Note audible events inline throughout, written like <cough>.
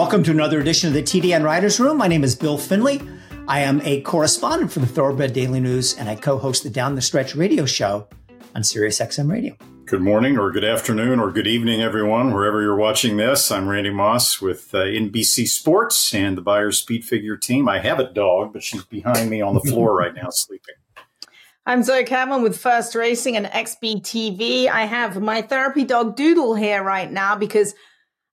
Welcome to another edition of the TDN Writers Room. My name is Bill Finley. I am a correspondent for the Thoroughbred Daily News, and I co-host the Down the Stretch radio show on SiriusXM Radio. Good morning, or good afternoon, or good evening, everyone, wherever you're watching this. I'm Randy Moss with uh, NBC Sports and the Beyer Speed Figure team. I have a dog, but she's behind me on the floor right now, sleeping. I'm Zoe Cameron with First Racing and XBTV. I have my therapy dog Doodle here right now because –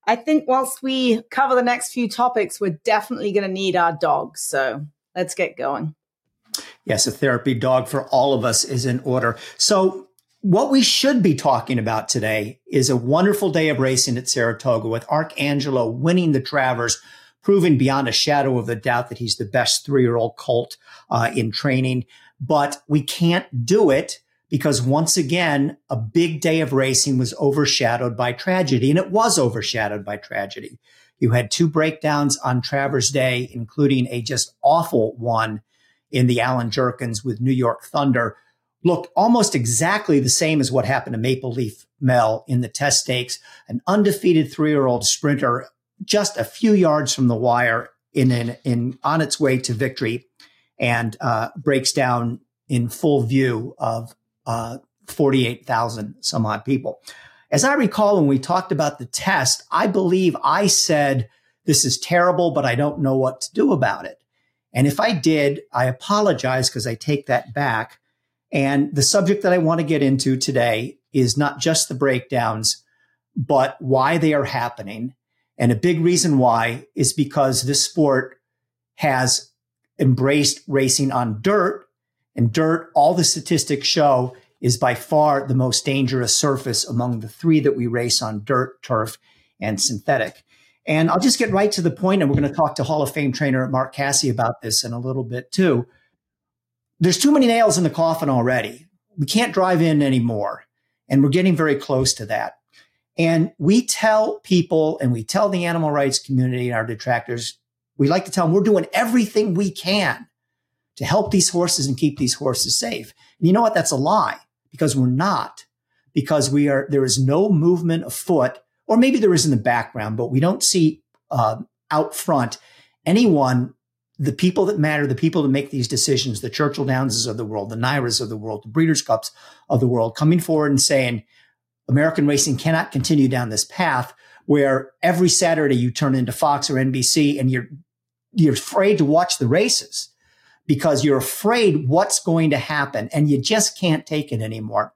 I think whilst we cover the next few topics, we're definitely going to need our dogs. So let's get going. Yes, a therapy dog for all of us is in order. So, what we should be talking about today is a wonderful day of racing at Saratoga with Arcangelo winning the Travers, proving beyond a shadow of a doubt that he's the best three year old colt uh, in training. But we can't do it because once again, a big day of racing was overshadowed by tragedy, and it was overshadowed by tragedy. You had two breakdowns on Travers Day, including a just awful one in the Allen Jerkens with New York Thunder. Looked almost exactly the same as what happened to Maple Leaf Mel in the test stakes. An undefeated three year old sprinter, just a few yards from the wire, in, in, in on its way to victory, and uh, breaks down in full view of uh, 48,000 some odd people. As I recall, when we talked about the test, I believe I said, this is terrible, but I don't know what to do about it. And if I did, I apologize because I take that back. And the subject that I want to get into today is not just the breakdowns, but why they are happening. And a big reason why is because this sport has embraced racing on dirt and dirt, all the statistics show, is by far the most dangerous surface among the three that we race on dirt, turf, and synthetic. And I'll just get right to the point, and we're going to talk to Hall of Fame trainer Mark Casse about this in a little bit too. There's too many nails in the coffin already. We can't drive in anymore. And we're getting very close to that. And we tell people and we tell the animal rights community and our detractors, we like to tell them we're doing everything we can to help these horses and keep these horses safe. And you know what? That's a lie because we're not, because we are, there is no movement afoot, or maybe there is in the background, but we don't see uh, out front anyone, the people that matter, the people that make these decisions, the Churchill Downses of the world, the NYRAs of the world, the Breeders' Cups of the world, coming forward and saying, American racing cannot continue down this path where every Saturday you turn into Fox or NBC and you're you're afraid to watch the races because you're afraid what's going to happen and you just can't take it anymore.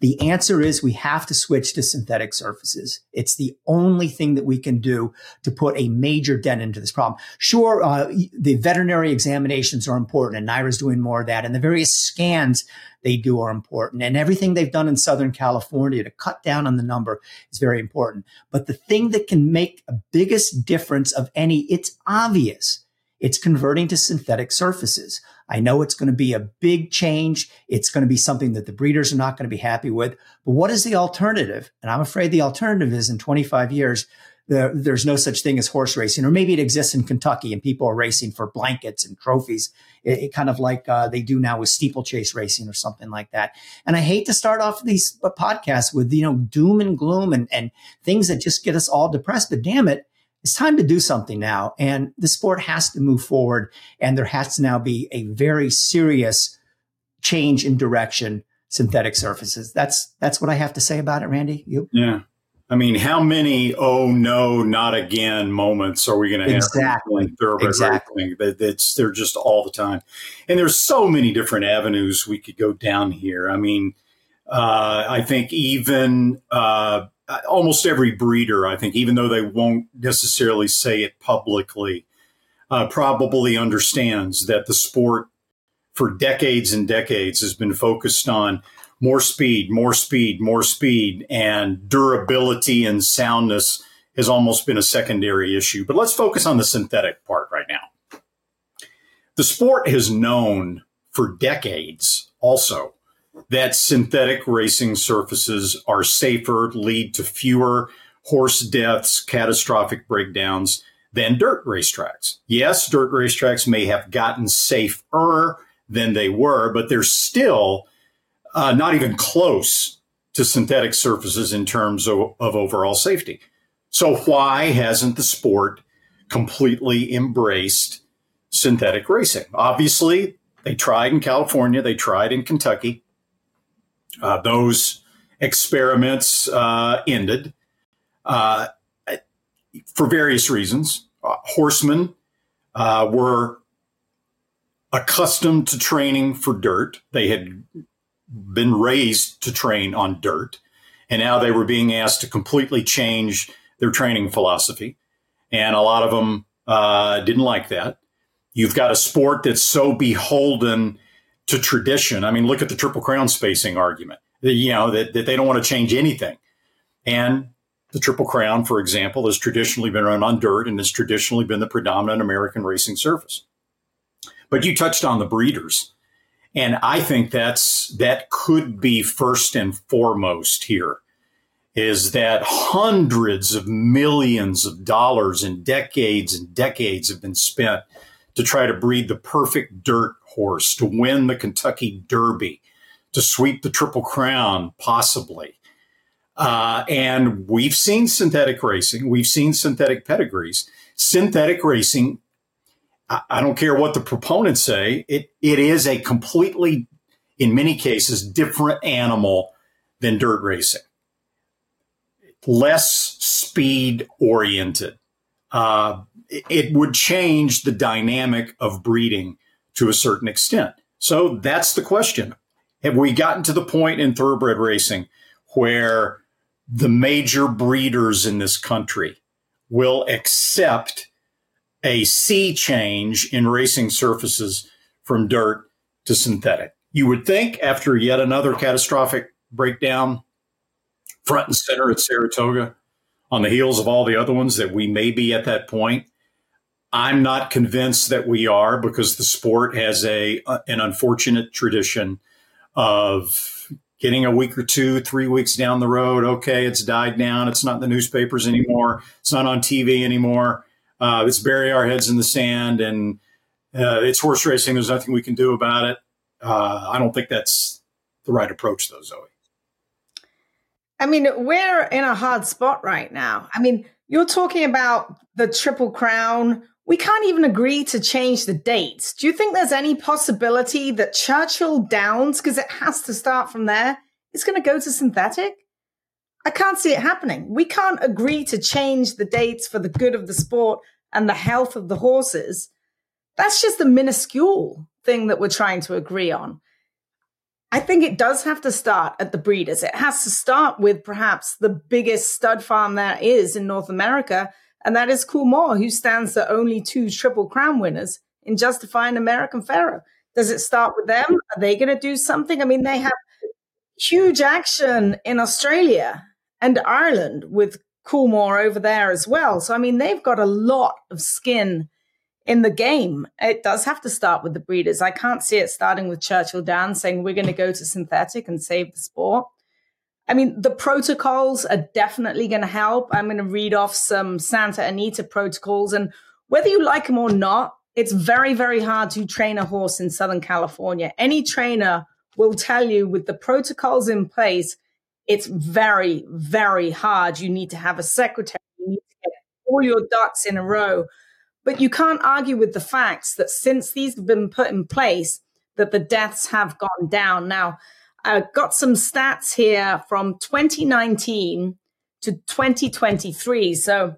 The answer is we have to switch to synthetic surfaces. It's the only thing that we can do to put a major dent into this problem. Sure, uh, the veterinary examinations are important, and NYRA's doing more of that, and the various scans they do are important, and everything they've done in Southern California to cut down on the number is very important. But the thing that can make a biggest difference of any, it's obvious it's converting to synthetic surfaces. I know it's going to be a big change. It's going to be something that the breeders are not going to be happy with. But what is the alternative? And I'm afraid the alternative is in 25 years, there, there's no such thing as horse racing, or maybe it exists in Kentucky and people are racing for blankets and trophies, it, it kind of like uh, they do now with steeplechase racing or something like that. And I hate to start off these uh, podcasts with you know doom and gloom and and things that just get us all depressed. But damn it, it's time to do something now. And the sport has to move forward. And there has to now be a very serious change in direction, synthetic surfaces. That's, that's what I have to say about it, Randy. You? Yeah. I mean, how many "oh no, not again" moments are we going to exactly. have? Exactly. It's they're just all the time, and there's so many different avenues we could go down here. I mean, uh, I think even uh, almost every breeder, I think, even though they won't necessarily say it publicly, uh, probably understands that the sport for decades and decades has been focused on more speed, more speed, more speed, and durability and soundness has almost been a secondary issue. But let's focus on the synthetic part right now. The sport has known for decades also that synthetic racing surfaces are safer, lead to fewer horse deaths, catastrophic breakdowns than dirt racetracks. Yes, dirt racetracks may have gotten safer than they were, but they're still uh, not even close to synthetic surfaces in terms of, of overall safety. So, why hasn't the sport completely embraced synthetic racing? Obviously, they tried in California, they tried in Kentucky. Uh, those experiments uh, ended uh, for various reasons. Uh, horsemen uh, were accustomed to training for dirt. They had been raised to train on dirt, and now they were being asked to completely change their training philosophy. And a lot of them uh, didn't like that. You've got a sport that's so beholden to tradition. I mean, look at the Triple Crown spacing argument. You know that, that they don't want to change anything, and the Triple Crown, for example, has traditionally been run on dirt and has traditionally been the predominant American racing surface. But you touched on the breeders. And I think that's that could be first and foremost here is that hundreds of millions of dollars and decades and decades have been spent to try to breed the perfect dirt horse, to win the Kentucky Derby, to sweep the Triple Crown, possibly. Uh, and we've seen synthetic racing, we've seen synthetic pedigrees. Synthetic racing, I, I don't care what the proponents say, it, it is a completely, in many cases, different animal than dirt racing. Less speed oriented. Uh, it, it would change the dynamic of breeding to a certain extent. So that's the question. Have we gotten to the point in thoroughbred racing where the major breeders in this country will accept a sea change in racing surfaces from dirt to synthetic. You would think after yet another catastrophic breakdown front and center at Saratoga on the heels of all the other ones that we may be at that point. I'm not convinced that we are because the sport has a an unfortunate tradition of getting a week or two, three weeks down the road. Okay, it's died down. It's not in the newspapers anymore. It's not on TV anymore. Uh, let's bury our heads in the sand and uh, it's horse racing. There's nothing we can do about it. Uh, I don't think that's the right approach, though, Zoe. I mean, we're in a hard spot right now. I mean, you're talking about the Triple Crown. We can't even agree to change the dates. Do you think there's any possibility that Churchill Downs, because it has to start from there, is going to go to synthetic? I can't see it happening. We can't agree to change the dates for the good of the sport and the health of the horses. That's just a minuscule thing that we're trying to agree on. I think it does have to start at the breeders. It has to start with perhaps the biggest stud farm there is in North America, and that is Coolmore, who stands the only two Triple Crown winners in Justify and American Pharoah. Does it start with them? Are they going to do something? I mean, they have huge action in Australia and Ireland with Coolmore over there as well. So, I mean, they've got a lot of skin in the game. It does have to start with the breeders. I can't see it starting with Churchill Downs saying we're going to go to synthetic and save the sport. I mean, the protocols are definitely going to help. I'm going to read off some Santa Anita protocols. And whether you like them or not, it's very, very hard to train a horse in Southern California. Any trainer will tell you with the protocols in place, it's very, very hard. You need to have a secretary. You need to get all your ducks in a row. But you can't argue with the facts that since these have been put in place, that the deaths have gone down. Now, I've got some stats here from 2019 to 2023. So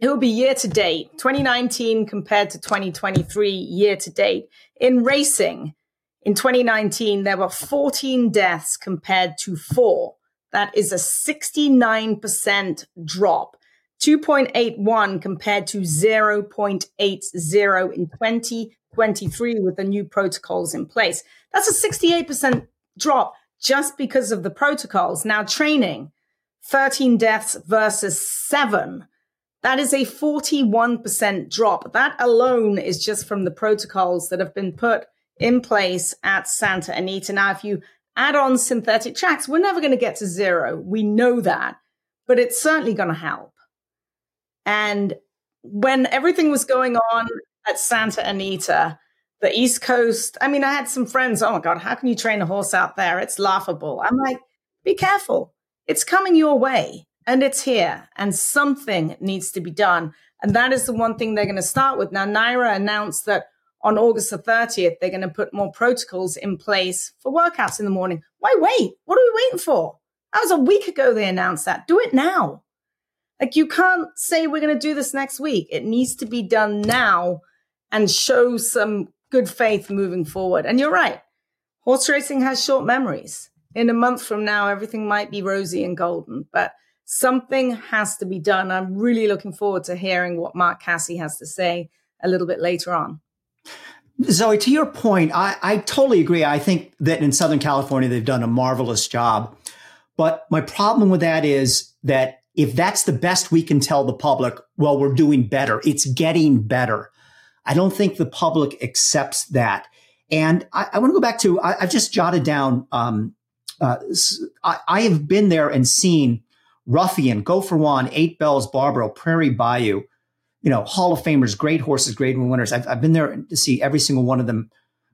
it will be year to date, 2019 compared to 2023 year to date. In racing, in 2019, there were 14 deaths compared to four. That is a 69% drop. 2.81 compared to 0.80 in 2023 with the new protocols in place. That's a 68% drop just because of the protocols. Now, training 13 deaths versus seven. That is a 41% drop. That alone is just from the protocols that have been put in place at Santa Anita. Now, if you add on synthetic tracks, we're never going to get to zero. We know that, but it's certainly going to help. And when everything was going on at Santa Anita, the East Coast, I mean, I had some friends, oh my God, how can you train a horse out there? It's laughable. I'm like, be careful. It's coming your way and it's here, and something needs to be done. And that is the one thing they're going to start with. Now, NYRA announced that on August the 30th, they're going to put more protocols in place for workouts in the morning. Why wait? What are we waiting for? That was a week ago they announced that. Do it now. Like you can't say we're going to do this next week. It needs to be done now and show some good faith moving forward. And you're right. Horse racing has short memories. In a month from now, everything might be rosy and golden, but something has to be done. I'm really looking forward to hearing what Mark Casse has to say a little bit later on. Zoe, to your point, I, I totally agree. I think that in Southern California, they've done a marvelous job. But my problem with that is that if that's the best we can tell the public, well, we're doing better. It's getting better. I don't think the public accepts that. And I, I want to go back to, I, have just jotted down, um, uh, I, I, have been there and seen Ruffian, Go for Wand, Eight Bells, Barbaro, Prairie Bayou, you know, Hall of Famers, great horses, great winners. I've, I've been there to see every single one of them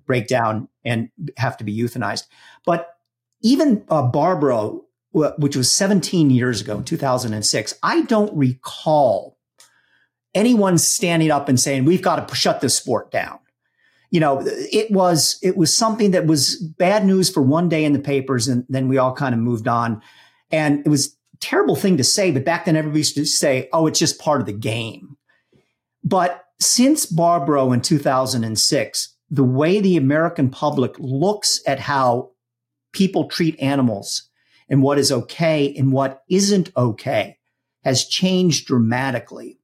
break down and have to be euthanized. But even uh, Barbaro, which was 17 years ago, 2006, I don't recall anyone standing up and saying, we've got to shut this sport down. You know, it was, it was something that was bad news for one day in the papers. And then we all kind of moved on. And it was a terrible thing to say, but back then everybody used to say, oh, it's just part of the game. But since Barbaro in 2006, the way the American public looks at how people treat animals and what is okay and what isn't okay has changed dramatically.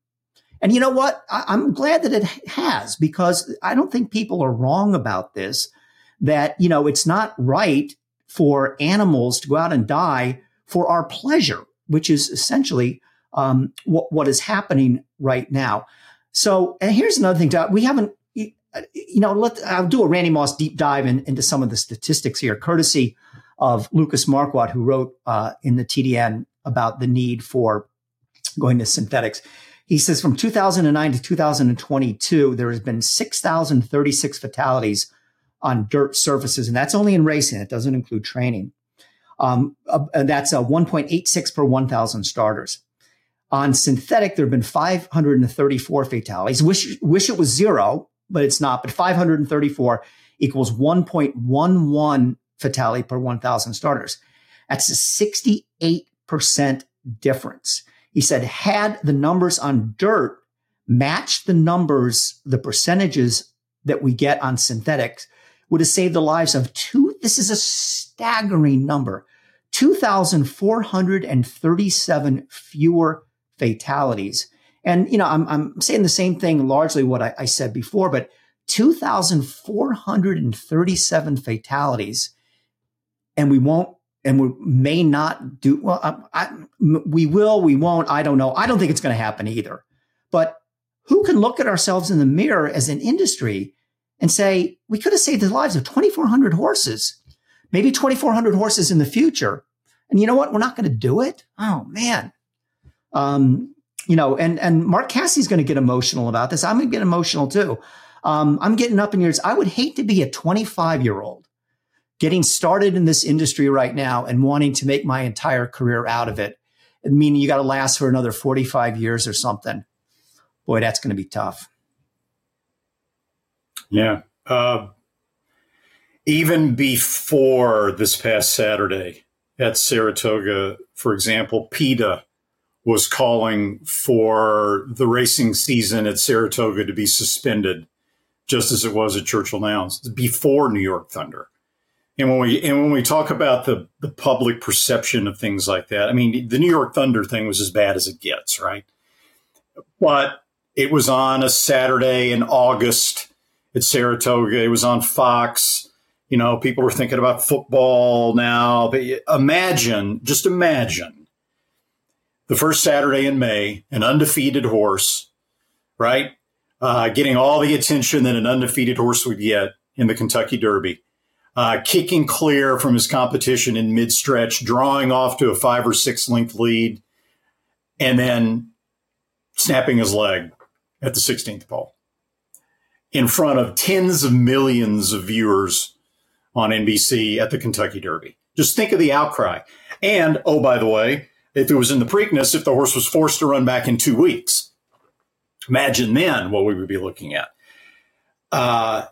And you know what? I, am glad that it has because I don't think people are wrong about this. That, you know, it's not right for animals to go out and die for our pleasure, which is essentially um, what, what is happening right now. So, and here's another thing, we haven't, you know, let, I'll do a Randy Moss deep dive in, into some of the statistics here, courtesy of Lucas Marquardt, who wrote uh, in the TDN about the need for going to synthetics. He says from 2009 to 2022, there has been 6,036 fatalities on dirt surfaces, and that's only in racing. It doesn't include training. Um, uh, that's a 1.86 per 1,000 starters. On synthetic, there have been 534 fatalities. Wish, wish it was zero, but it's not. But 534 equals 1.11 fatality per 1,000 starters. That's a 68% difference. He said, had the numbers on dirt matched the numbers, the percentages that we get on synthetics, would have saved the lives of two. This is a staggering number 2,437 fewer fatalities. And, you know, I'm, I'm saying the same thing largely what I, I said before, but 2,437 fatalities. And we won't, and we may not do, well, I, I, we will, we won't, I don't know. I don't think it's going to happen either. But who can look at ourselves in the mirror as an industry and say, we could have saved the lives of 2,400 horses, maybe 2,400 horses in the future. And you know what? We're not going to do it. Oh man. Um, you know, and and Mark Casse's going to get emotional about this. I'm going to get emotional too. Um, I'm getting up in years. I would hate to be a 25 year old getting started in this industry right now and wanting to make my entire career out of it. Meaning you got to last for another 45 years or something. Boy, that's going to be tough. Yeah. Uh, even before this past Saturday at Saratoga, for example, PETA was calling for the racing season at Saratoga to be suspended, just as it was at Churchill Downs before New York Thunder. And when we and when we talk about the the public perception of things like that, I mean, the New York Thunder thing was as bad as it gets, right? But it was on a Saturday in August at Saratoga. It was on Fox. You know, people were thinking about football now. But imagine, just imagine the first Saturday in May, an undefeated horse, right? Uh, getting all the attention that an undefeated horse would get in the Kentucky Derby, uh, kicking clear from his competition in mid stretch, drawing off to a five or six length lead, and then snapping his leg at the 16th pole in front of tens of millions of viewers on NBC at the Kentucky Derby. Just think of the outcry. And, oh, by the way, if it was in the Preakness, if the horse was forced to run back in two weeks, imagine then what we would be looking at. Uh,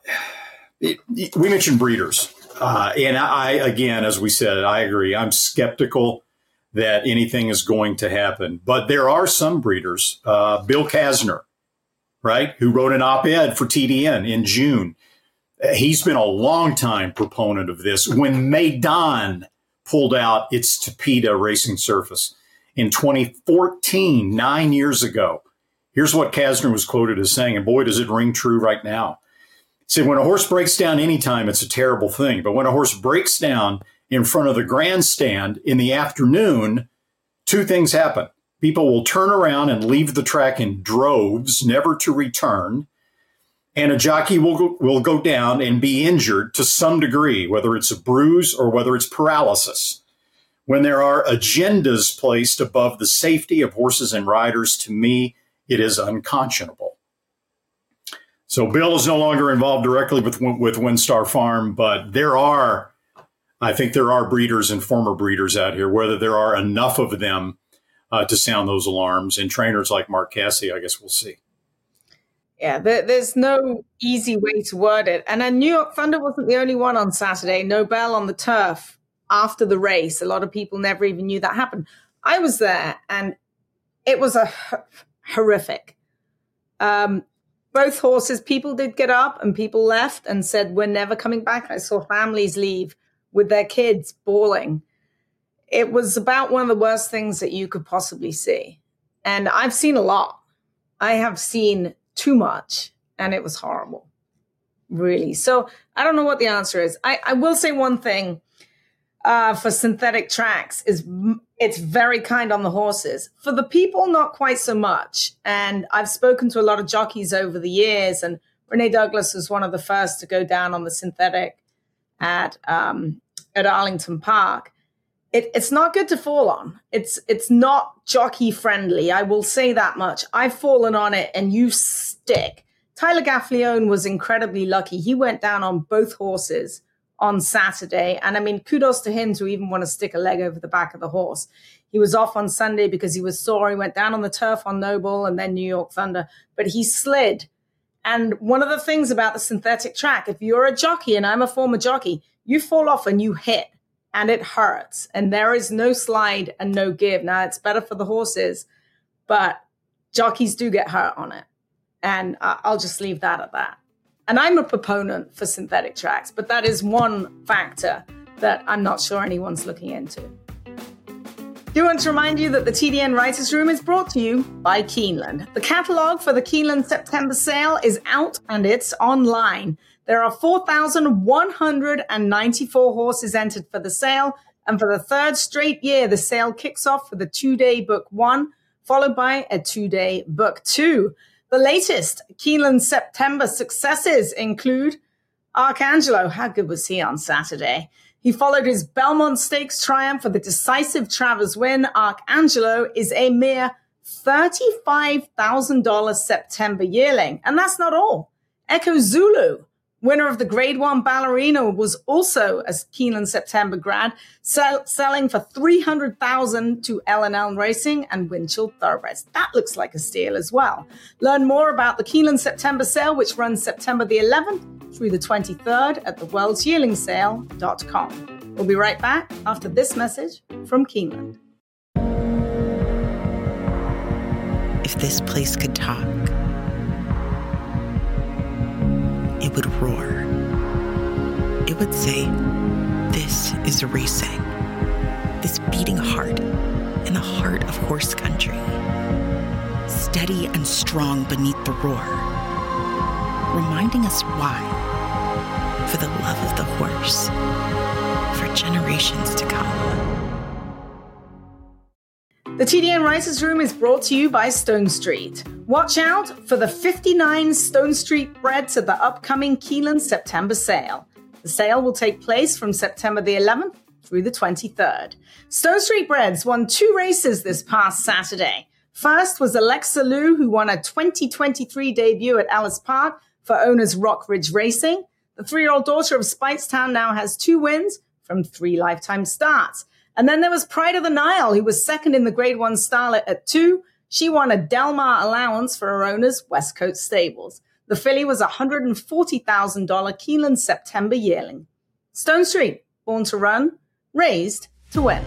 it, it, we mentioned breeders. Uh, and I, again, as we said, I agree. I'm skeptical that anything is going to happen. But there are some breeders. Uh, Bill Casner, right, who wrote an op ed for TDN in June. He's been a long time proponent of this. When Meydan pulled out its Tapeta racing surface in 2014, nine years ago, here's what Casner was quoted as saying, and boy, does it ring true right now. Said, When a horse breaks down anytime, it's a terrible thing. But when a horse breaks down in front of the grandstand in the afternoon, two things happen. People will turn around and leave the track in droves, never to return. And a jockey will go, will go down and be injured to some degree, whether it's a bruise or whether it's paralysis. When there are agendas placed above the safety of horses and riders, to me, it is unconscionable. So Bill is no longer involved directly with with WinStar Farm, but there are, I think there are breeders and former breeders out here. Whether there are enough of them uh, to sound those alarms. And trainers like Mark Casse, I guess we'll see. Yeah, there, there's no easy way to word it. And then New York Thunder wasn't the only one on Saturday. Nobel on the turf after the race. A lot of people never even knew that happened. I was there and it was a horrific. Um, both horses, people did get up and people left and said, We're never coming back. I saw families leave with their kids bawling it was about one of the worst things that you could possibly see. And I've seen a lot. I have seen too much, and it was horrible, really. So I don't know what the answer is. I, I will say one thing uh, for synthetic tracks is it's very kind on the horses. For the people, not quite so much. And I've spoken to a lot of jockeys over the years, and Rene Douglas was one of the first to go down on the synthetic at um, at Arlington Park it, it's not good to fall on. It's it's not jockey friendly. I will say that much. I've fallen on it, and you stick. Tyler Gaffalione was incredibly lucky. He went down on both horses on Saturday, and I mean, kudos to him to even want to stick a leg over the back of the horse. He was off on Sunday because he was sore. He went down on the turf on Noble and then New York Thunder, but he slid. And one of the things about the synthetic track, if you're a jockey and I'm a former jockey, you fall off and you hit and it hurts. And there is no slide and no give. Now it's better for the horses, but jockeys do get hurt on it. And I'll just leave that at that. And I'm a proponent for synthetic tracks, but that is one factor that I'm not sure anyone's looking into. Do want to remind you that the TDN Writers Room is brought to you by Keeneland. The catalog for the Keeneland September sale is out and it's online. There are 4,194 horses entered for the sale. And for the third straight year, the sale kicks off with a two day book one, followed by a two day book two. The latest Keeneland September successes include Arcangelo. How good was he on Saturday? He followed his Belmont Stakes triumph with a decisive Travers win. Arcangelo is a mere $35,000 September yearling. And that's not all. Echo Zulu Winner of the Grade One Ballerina was also a Keeneland September grad, sell, selling for three hundred thousand to L&L Racing and Winchell Thoroughbreds. That looks like a steal as well. Learn more about the Keeneland September sale, which runs September the 11th through the 23rd at theworldsyearlingsale.com. We'll be right back after this message from Keeneland. If this place could talk it would roar. It would say, This is racing. This beating heart in the heart of horse country. Steady and strong beneath the roar, reminding us why. For the love of the horse, for generations to come. The TDN Writers Room is brought to you by Stone Street. Watch out for the 59 Stone Street breds at the upcoming Keeneland September sale. The sale will take place from September the 11th through the 23rd. Stone Street Breds won two races this past Saturday. First was Alexa Liu, who won a 2023 debut at Ellis Park for owners Rock Ridge Racing. The three year old daughter of Speightstown now has two wins from three lifetime starts. And then there was Pride of the Nile, who was second in the Grade 1 Starlet at two. She won a Delmar allowance for her owners, West Coast Stables. The filly was a $140,000 Keeneland September yearling. Stone Street, born to run, raised to win.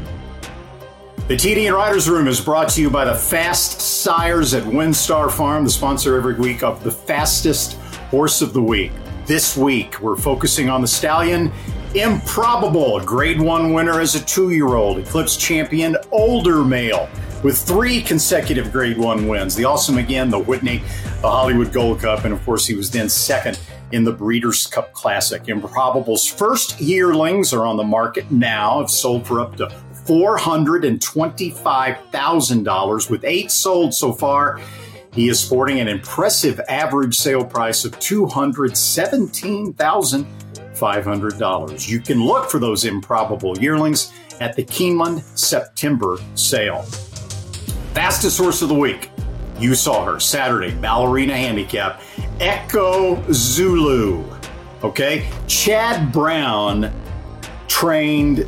The TDN Writers Room is brought to you by the Fast Sires at WinStar Farm, the sponsor every week of the fastest horse of the week. This week, we're focusing on the stallion Improbable, grade one winner as a two year old, Eclipse champion, older male, with three consecutive grade one wins. The Awesome again, the Whitney, the Hollywood Gold Cup, and of course, he was then second in the Breeders' Cup Classic. Improbable's first yearlings are on the market now, have sold for up to $425,000, with eight sold so far. He is sporting an impressive average sale price of $217,000. $500. You can look for those improbable yearlings at the Keeneland September sale. Fastest horse of the week. You saw her Saturday, ballerina handicap, Echo Zulu. Okay, Chad Brown trained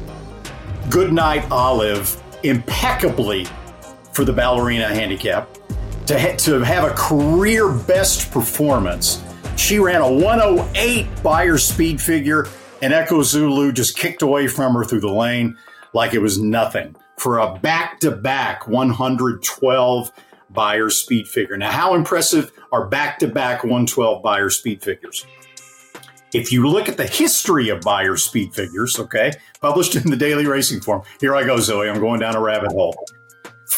Goodnight Olive impeccably for the ballerina handicap to, ha- to have a career best performance she ran a 108 Beyer speed figure, and Echo Zulu just kicked away from her through the lane like it was nothing for a back to back 112 Beyer speed figure. Now, how impressive are back to back 112 Beyer speed figures? If you look at the history of Beyer speed figures, okay, published in the Daily Racing Form, here I go, Zoe, I'm going down a rabbit hole.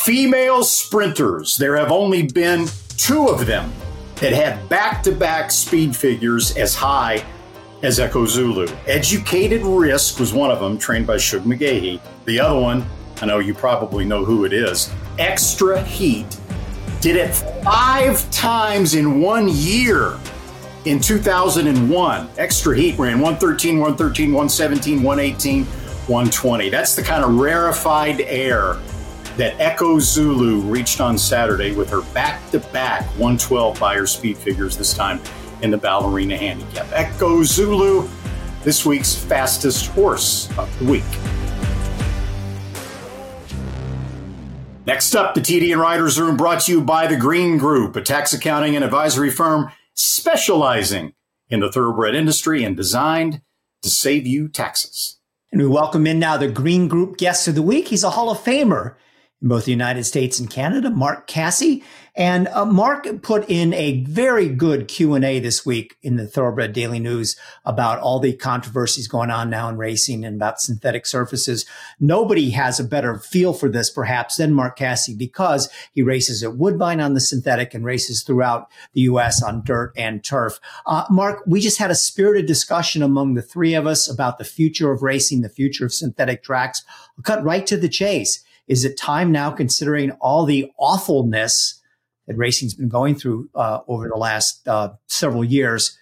Female sprinters, there have only been two of them that had back to back speed figures as high as Echo Zulu. Educated Risk was one of them, trained by Shug McGaughey. The other one, I know you probably know who it is, Extra Heat, did it five times in one year in 2001. Extra Heat ran 113, 113, 117, 118, 120. That's the kind of rarefied air that Echo Zulu reached on Saturday with her back to back 112 Beyer speed figures, this time in the ballerina handicap. Echo Zulu, this week's fastest horse of the week. Next up, the TDN Writers Room brought to you by the Green Group, a tax accounting and advisory firm specializing in the thoroughbred industry and designed to save you taxes. And we welcome in now the Green Group guest of the week. He's a Hall of Famer in both the United States and Canada, Mark Casse. And uh, Mark put in a very good Q&A this week in the Thoroughbred Daily News about all the controversies going on now in racing and about synthetic surfaces. Nobody has a better feel for this perhaps than Mark Casse because he races at Woodbine on the synthetic and races throughout the U.S. on dirt and turf. Uh, Mark, we just had a spirited discussion among the three of us about the future of racing, the future of synthetic tracks. We'll cut right to the chase. Is it time now, considering all the awfulness that racing's been going through uh, over the last uh, several years,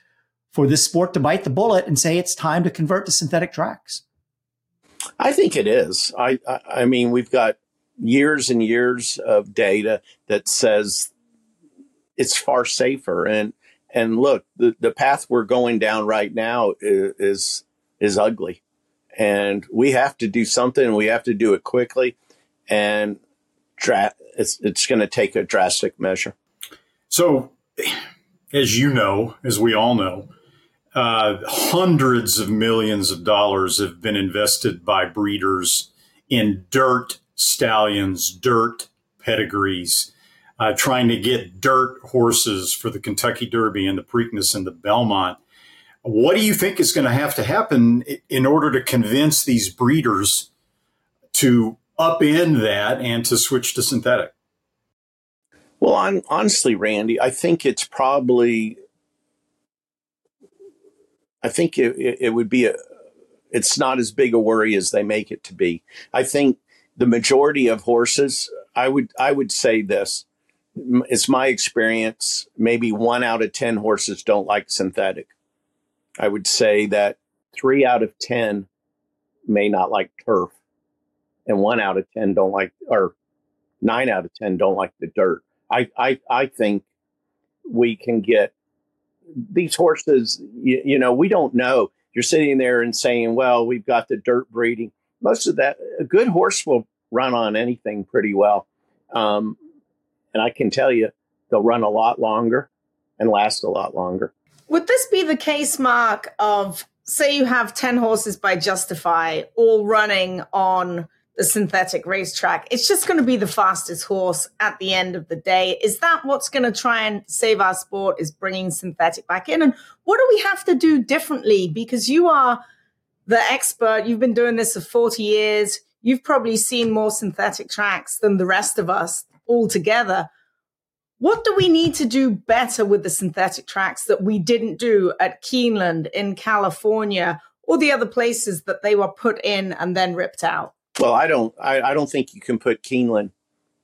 for this sport to bite the bullet and say it's time to convert to synthetic tracks? I think it is. I, I, I mean, we've got years and years of data that says it's far safer. And and look, the, the path we're going down right now is, is is ugly, and we have to do something. We have to do it quickly and dra- it's, it's going to take a drastic measure. So, as you know, as we all know, uh, hundreds of millions of dollars have been invested by breeders in dirt stallions, dirt pedigrees, uh, trying to get dirt horses for the Kentucky Derby and the Preakness and the Belmont. What do you think is going to have to happen in order to convince these breeders to upend that and to switch to synthetic? Well, on, honestly, Randy, I think it's probably, I think it, it would be a, it's not as big a worry as they make it to be. I think the majority of horses I would I would say this. It's my experience. Maybe one out of ten horses don't like synthetic. I would say that three out of ten may not like turf, and one out of ten don't like, or nine out of ten don't like the dirt. I I, I think we can get these horses. You, you know, we don't know. You're sitting there and saying, "Well, we've got the dirt breeding." Most of that, a good horse will run on anything pretty well. Um, and I can tell you, they'll run a lot longer and last a lot longer. Would this be the case, Mark, of say you have 10 horses by Justify all running on the synthetic racetrack? It's just going to be the fastest horse at the end of the day. Is that what's going to try and save our sport is bringing synthetic back in? And what do we have to do differently? Because you are the expert. You've been doing this for 40 years you've probably seen more synthetic tracks than the rest of us all together. What do we need to do better with the synthetic tracks that we didn't do at Keeneland in California or the other places that they were put in and then ripped out? Well, I don't I, I don't think you can put Keeneland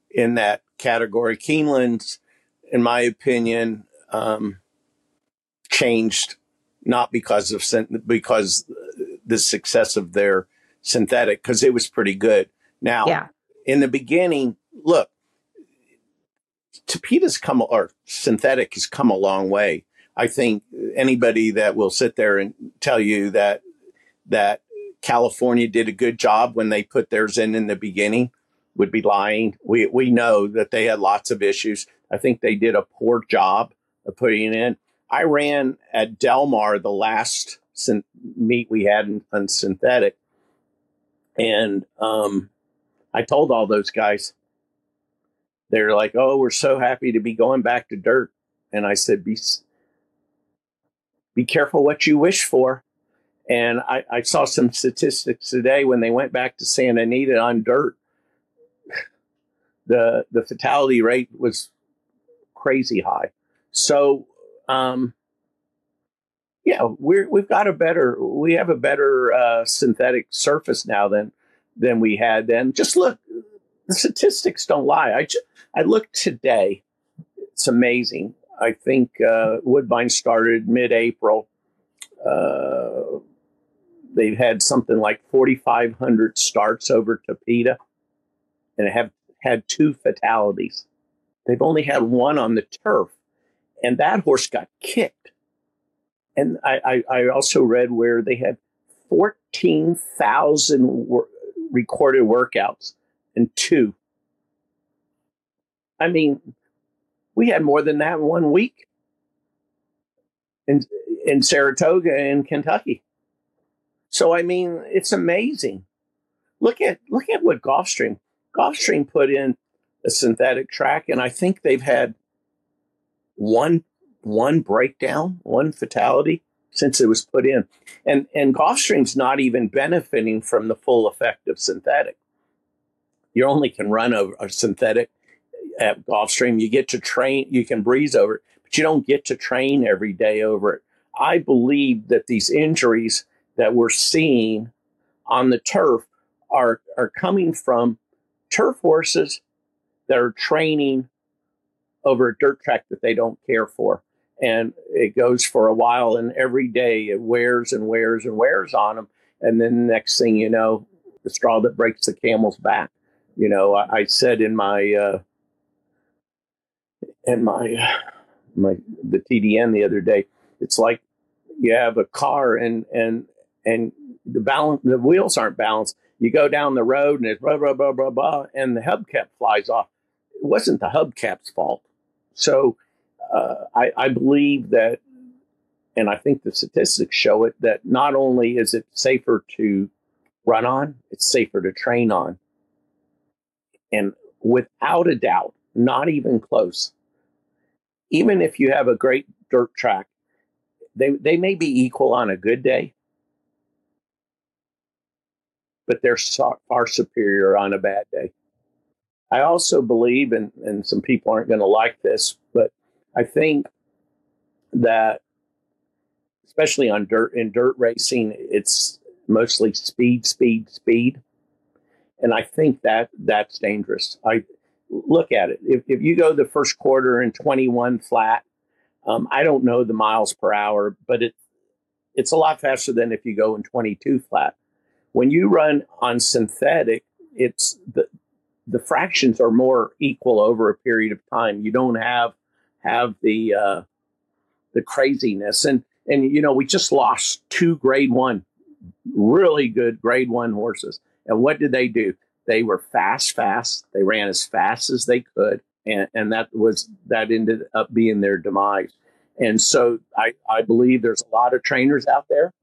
in that category. Keeneland's, in my opinion, um, changed not because of because the success of their synthetic because it was pretty good. Now, yeah. in the beginning, look, Tapeta's come or synthetic has come a long way. I think anybody that will sit there and tell you that that California did a good job when they put theirs in in the beginning would be lying. We we know that they had lots of issues. I think they did a poor job of putting it in. I ran at Del Mar the last meet we had in, on synthetic, and um, I told all those guys, they're like, "Oh, we're so happy to be going back to dirt." And I said, "Be be careful what you wish for." And I, I saw some statistics today when they went back to Santa Anita on dirt. The the fatality rate was crazy high. So um, yeah, we're we've got a better we have a better uh, synthetic surface now than than we had then. Just look, the statistics don't lie. I just, I looked today. It's amazing. I think uh, Woodbine started mid-April. Uh, they've had something like 4,500 starts over Tapeta, and have had two fatalities. They've only had one on the turf, and that horse got kicked and I, I, I also read where they had 14,000 wor- recorded workouts and two. I mean, we had more than that in one week in, in Saratoga in Kentucky. So, I mean, it's amazing. Look at look at what Gulfstream Gulfstream put in a synthetic track, and I think they've had one one breakdown, one fatality since it was put in. And and Gulfstream's not even benefiting from the full effect of synthetic. You only can run a, a synthetic at Gulfstream. You get to train, you can breeze over it, but you don't get to train every day over it. I believe that these injuries that we're seeing on the turf are are coming from turf horses that are training over a dirt track that they don't care for. And it goes for a while and every day it wears and wears and wears on them and then the next thing you know the straw that breaks the camel's back. You know i, I said in my uh in my my the tdn the other day it's like you have a car and and and the balance the wheels aren't balanced. You go down the road and it's blah blah blah blah blah and the hubcap flies off. It wasn't the hubcap's fault. So uh, I, I believe that, and I think the statistics show it, that not only is it safer to run on, it's safer to train on. And without a doubt, not even close, even if you have a great dirt track, they, they may be equal on a good day, but they're far superior on a bad day. I also believe, and, and some people aren't going to like this, but I think that especially on dirt in dirt racing, it's mostly speed, speed, speed. And I think that that's dangerous. I look at it. If, if you go the first quarter in 21 flat, um, I don't know the miles per hour, but it it's a lot faster than if you go in 22 flat. When you run on synthetic, it's the the fractions are more equal over a period of time. You don't have have the uh, the craziness. And and you know we just lost two grade one really good grade one horses. And what did they do? They were fast fast. They ran as fast as they could. And and that was that ended up being their demise. And so i i believe there's a lot of trainers out there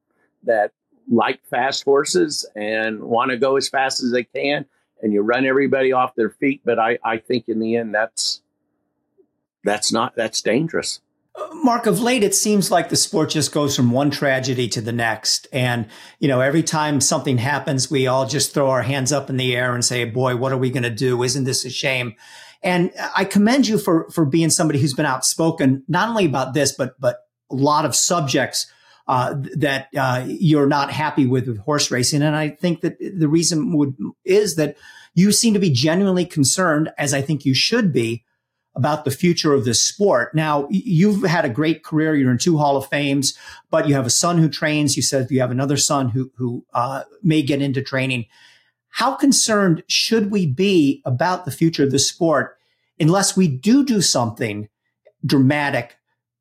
that like fast horses and want to go as fast as they can and you run everybody off their feet but i i think in the end that's that's not that's dangerous Mark, of late, it seems like the sport just goes from one tragedy to the next. And, you know, every time something happens, we all just throw our hands up in the air and say, boy, what are we going to do? Isn't this a shame? And I commend you for, for being somebody who's been outspoken, not only about this, but, but a lot of subjects uh, that uh, you're not happy with, with horse racing. And I think that the reason would, is that you seem to be genuinely concerned, as I think you should be, about the future of this sport. Now, you've had a great career. You're in two Hall of Fames, but you have a son who trains. You said you have another son who, who uh, may get into training. How concerned should we be about the future of the sport unless we do do something dramatic,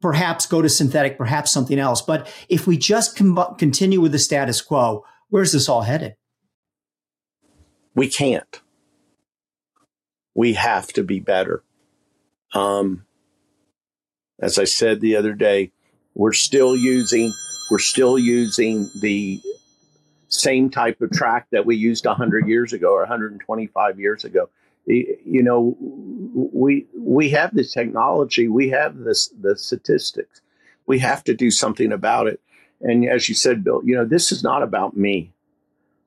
perhaps go to synthetic, perhaps something else? But if we just com- continue with the status quo, where's this all headed? We can't. We have to be better. Um, as I said the other day, we're still using we're still using the same type of track that we used 100 years ago or 125 years ago. You know, we we have the technology, we have this the statistics. We have to do something about it. And as you said, Bill, you know, this is not about me.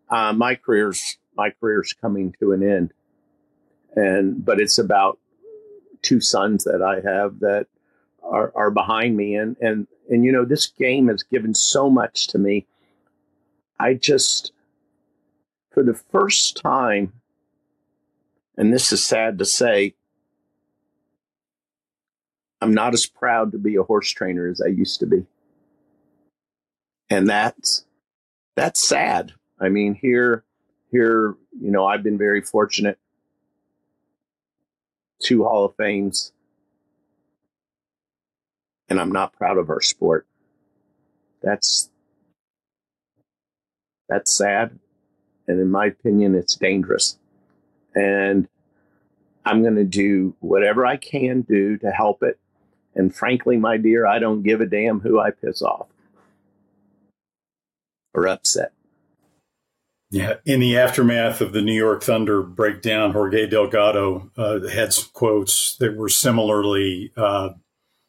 Uh, my career's my career's coming to an end, and but it's about two sons that I have that are, are behind me. And, and, and, you know, this game has given so much to me. I just, for the first time, and this is sad to say, I'm not as proud to be a horse trainer as I used to be. And that's, that's sad. I mean, here, here, you know, I've been very fortunate two Hall of Fames, and I'm not proud of our sport. That's that's sad, and in my opinion, it's dangerous. And I'm going to do whatever I can do to help it. And frankly, my dear, I don't give a damn who I piss off or upset. Yeah, in the aftermath of the New York Thunder breakdown, Jorge Delgado uh, had some quotes that were similarly uh,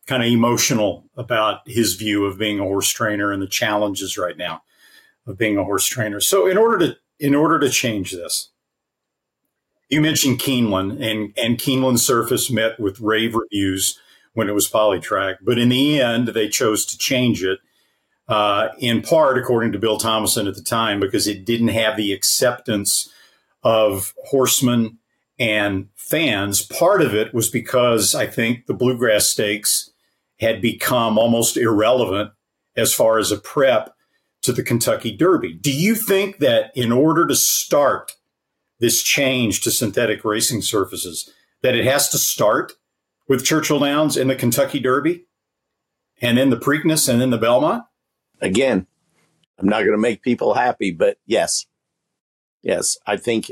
kind of emotional about his view of being a horse trainer and the challenges right now of being a horse trainer. So, in order to in order to change this, you mentioned Keeneland, and and Keeneland Surface met with rave reviews when it was Polytrack, but in the end, they chose to change it uh, in part, according to Bill Thomason at the time, because it didn't have the acceptance of horsemen and fans. Part of it was because I think the Bluegrass Stakes had become almost irrelevant as far as a prep to the Kentucky Derby. Do you think that in order to start this change to synthetic racing surfaces, that it has to start with Churchill Downs and the Kentucky Derby, and then the Preakness, and then the Belmont? again, I'm not going to make people happy, but yes, yes, I think,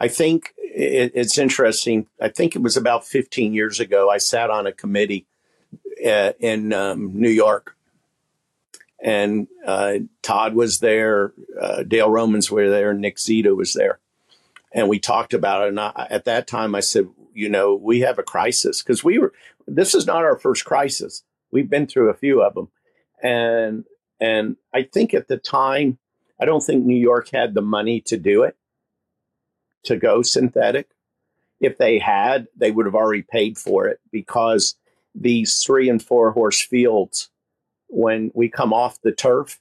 I think it, it's interesting. I think it was about 15 years ago. I sat on a committee uh, in um, New York, and uh, Todd was there, uh, Dale Romans were there, Nick Zito was there, and we talked about it. And I, at that time, I said, you know, we have a crisis because we were. This is not our first crisis. We've been through a few of them, and and I think at the time, I don't think New York had the money to do it, to go synthetic. If they had, they would have already paid for it because these three and four horse fields, when we come off the turf,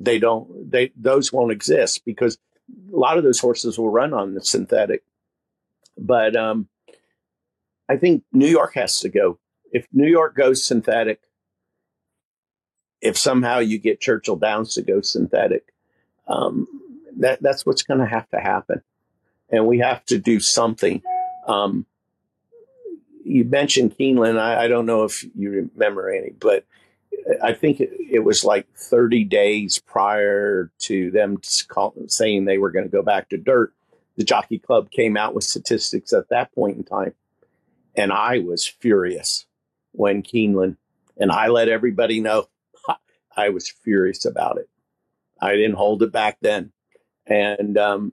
they don't, they, those won't exist because a lot of those horses will run on the synthetic. But um, I think New York has to go. If New York goes synthetic, if somehow you get Churchill Downs to go synthetic, um, that that's what's going to have to happen, and we have to do something. Um, you mentioned Keeneland. I, I, don't know if you remember any, but I think it, was like 30 days prior to them call, saying they were going to go back to dirt. The Jockey Club came out with statistics at that point in time, and I was furious when Keeneland and I let everybody know <laughs> I was furious about it. I didn't hold it back then. And um,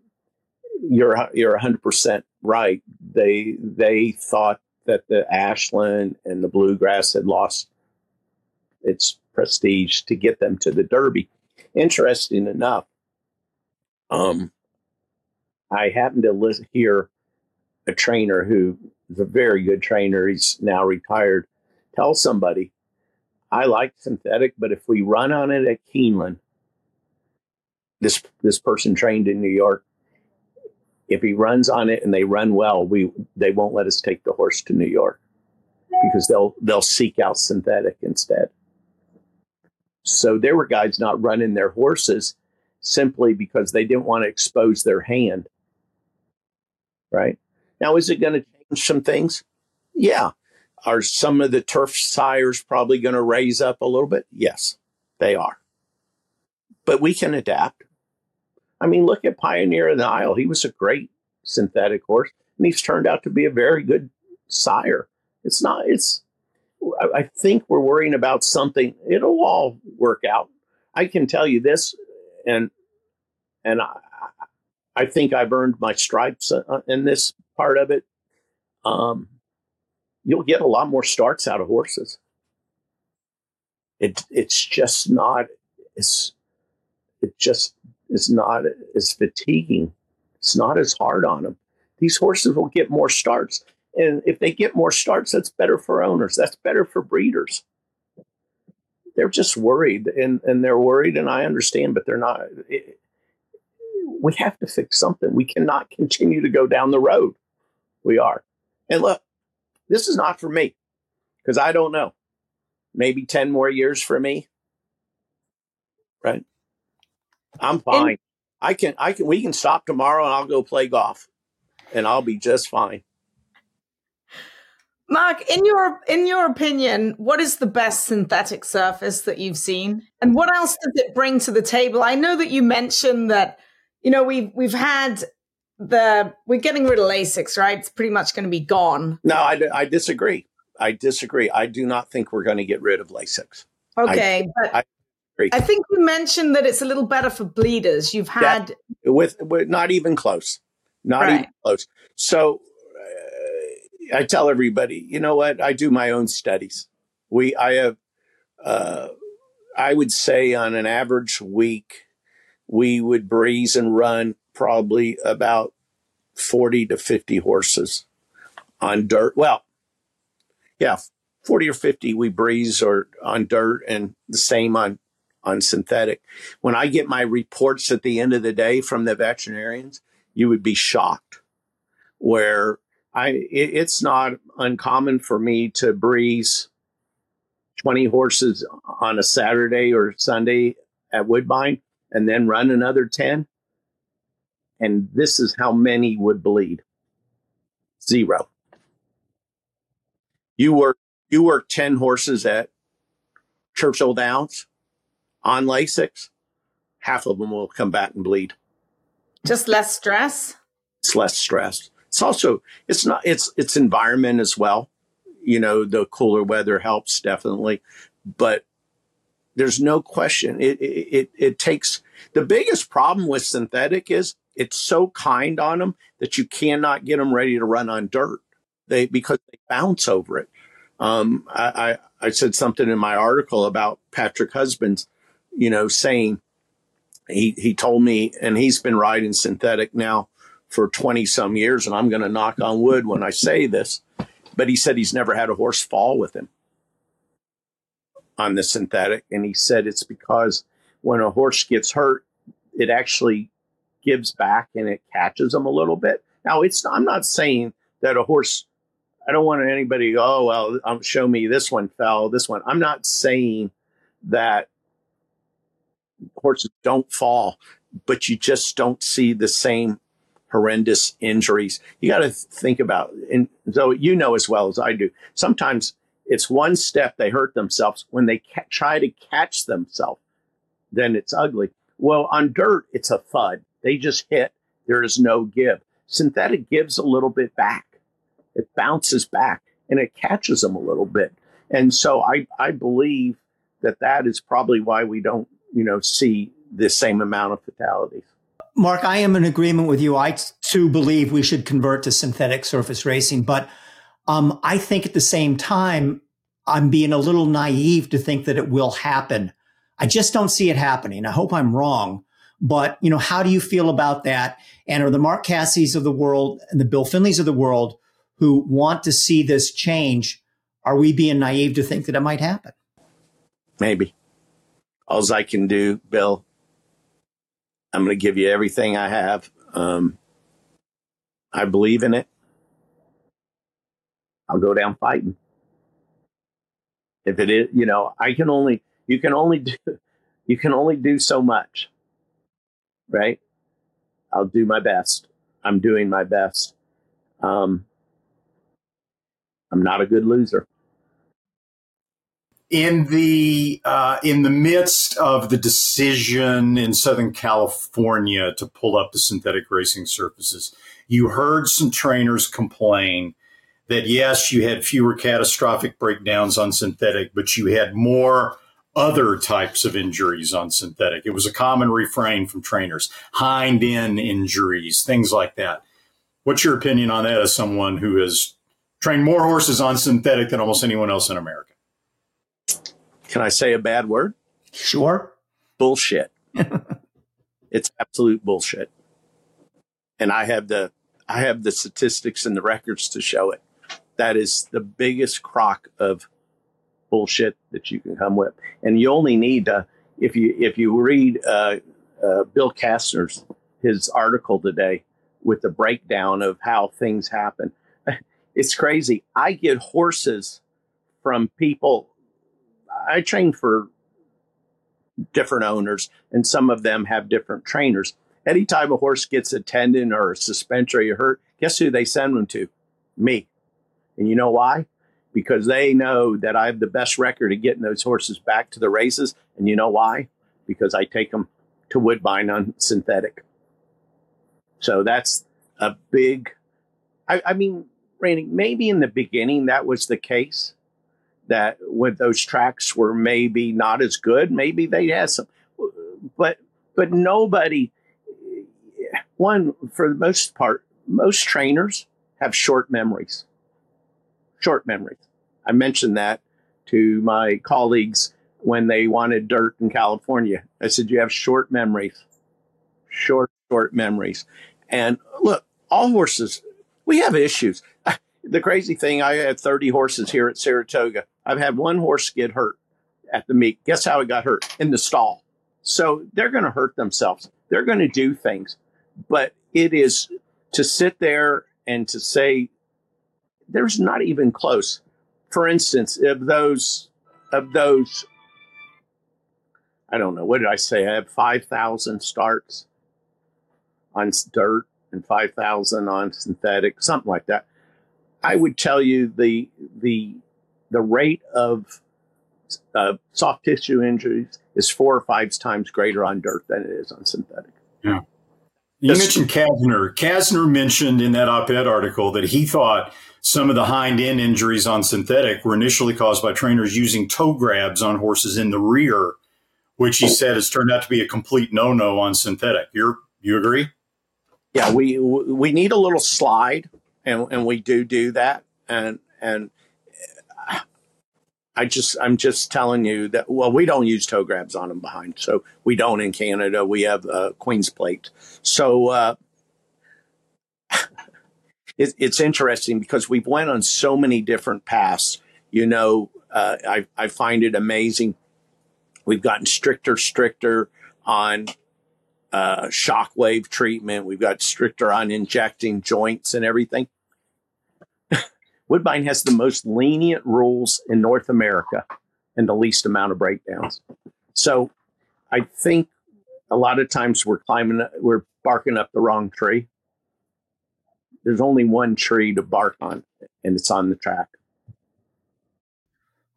you're you're 100% right. They they thought that the Ashland and the Bluegrass had lost its prestige to get them to the Derby. Interesting enough, um, I happened to listen, hear a trainer who is a very good trainer. He's now retired. Tell somebody, I like synthetic, but if we run on it at Keeneland, this this person trained in New York. If he runs on it and they run well, we they won't let us take the horse to New York because they'll they'll seek out synthetic instead. So there were guys not running their horses simply because they didn't want to expose their hand. Right now, is it going to change some things? Yeah. Are some of the turf sires probably going to raise up a little bit? Yes, they are. But we can adapt. I mean, look at Pioneerof the Nile. He was a great synthetic horse, and he's turned out to be a very good sire. It's not, it's, I think we're worrying about something. It'll all work out. I can tell you this, and and I, I think I've earned my stripes uh, in this part of it. Um, you'll get a lot more starts out of horses. It it's just not. It's it just is not as fatiguing. It's not as hard on them. These horses will get more starts. And if they get more starts, that's better for owners. That's better for breeders. They're just worried and, and they're worried, and I understand, but they're not. It, we have to fix something. We cannot continue to go down the road. We are. And look, this is not for me because I don't know. Maybe 10 more years for me. Right? I'm fine. And- I can I can we can stop tomorrow and I'll go play golf and I'll be just fine. Mark, in your in your opinion, what is the best synthetic surface that you've seen, and what else does it bring to the table? I know that you mentioned that you know we've we've had the we're getting rid of Lasix, right? It's pretty much going to be gone. No, I, I disagree. I disagree. I do not think we're going to get rid of Lasix. Okay, I, but I, I think you mentioned that it's a little better for bleeders. You've had that, with, with not even close, not right. even close. So I tell everybody, you know what? I do my own studies. We, I have, uh, I would say on an average week, we would breeze and run probably about 40 to 50 horses on dirt. Well, yeah, 40 or 50 we breeze or on dirt and the same on on synthetic. When I get my reports at the end of the day from the veterinarians, you would be shocked where I, it, it's not uncommon for me to breeze 20 horses on a Saturday or Sunday at Woodbine and then run another 10. And this is how many would bleed. Zero. You work you work 10 horses at Churchill Downs on Lasix, half of them will come back and bleed. Just less stress? It's less stress. It's also it's not it's it's environment as well. You know, the cooler weather helps definitely, but there's no question it it it takes the biggest problem with synthetic is it's so kind on them that you cannot get them ready to run on dirt. They because they bounce over it. Um, I, I, I said something in my article about Patrick Husbands you know, saying he he told me, and he's been riding synthetic now for twenty some years, and I'm going to knock on wood when I say this, but he said he's never had a horse fall with him on the synthetic, and he said it's because when a horse gets hurt, it actually gives back and it catches them a little bit, Now, it's I'm not saying that a horse. I don't want anybody to go, oh well, um, show me this one fell, this one. I'm not saying that horses don't fall, but you just don't see the same horrendous injuries. You got to think about, and so you know as well as I do. Sometimes it's one step they hurt themselves. When they ca- try to catch themselves, then it's ugly. Well, on dirt, it's a thud. They just hit. There is no give. Synthetic gives a little bit back. It bounces back and it catches them a little bit. And so I, I believe that that is probably why we don't, you know, see the same amount of fatalities. Mark, I am in agreement with you. I too believe we should convert to synthetic surface racing, but um, I think at the same time, I'm being a little naive to think that it will happen. I just don't see it happening. I hope I'm wrong. But, you know, how do you feel about that? And are the Mark Casses of the world and the Bill Finleys of the world who want to see this change, are we being naive to think that it might happen? Maybe. All I can do, Bill, I'm going to give you everything I have. Um, I believe in it. I'll go down fighting. If it is, you know, I can only, you can only do, <laughs> you can only do so much, right? I'll do my best. I'm doing my best. Um, I'm not a good loser. In the uh, in the midst of the decision in Southern California to pull up the synthetic racing surfaces, you heard some trainers complain that yes, you had fewer catastrophic breakdowns on synthetic, but you had more other types of injuries on synthetic. It was a common refrain from trainers, hind end injuries, things like that. What's your opinion on that as someone who has trained more horses on synthetic than almost anyone else in America? Can I say a bad word? Sure. Bullshit. <laughs> it's absolute bullshit. And I have the I have the statistics and the records to show it that is the biggest crock of bullshit that you can come with. And you only need to, if you if you read uh, uh, Bill Casner's his article today with the breakdown of how things happen, <laughs> it's crazy. I get horses from people. I train for different owners, and some of them have different trainers. Anytime a horse gets a tendon or a suspension or you hurt, guess who they send them to? Me. And you know why? Because they know that I have the best record of getting those horses back to the races. And you know why? Because I take them to Woodbine on synthetic. So that's a big, I, I mean, Randy, maybe in the beginning that was the case that when those tracks were maybe not as good, maybe they had some, but, but nobody, one, for the most part, most trainers have short memories short memories. I mentioned that to my colleagues when they wanted dirt in California. I said, You have short memories, short, short memories. And look, all horses, we have issues. <laughs> The crazy thing, I had 30 horses here at Saratoga. I've had one horse get hurt at the meet. Guess how it got hurt? In the stall. So they're going to hurt themselves. They're going to do things. But it is to sit there and to say there's not even close. For instance, of those of those I don't know, what did I say? I have 5,000 starts on dirt and 5,000 on synthetic, something like that. I would tell you the the the rate of uh, soft tissue injuries is four or five times greater on dirt than it is on synthetic. Yeah. You mentioned Casner. Casner mentioned in that op-ed article that he thought some of the hind end injuries on synthetic were initially caused by trainers using toe grabs on horses in the rear, which he said has turned out to be a complete no no on synthetic. You you agree? Yeah, we we need a little slide, and and we do do that, and and I just I'm just telling you that well we don't use toe grabs on them behind, so we don't in Canada. We have uh, Queen's plate, so. Uh, <laughs> it, it's interesting because we've went on so many different paths. You know, uh, I, I find it amazing. We've gotten stricter, stricter on uh, shockwave treatment. We've got stricter on injecting joints and everything. Woodbine has the most lenient rules in North America and the least amount of breakdowns. So I think a lot of times we're climbing, we're barking up the wrong tree. There's only one tree to bark on, and it's on the track.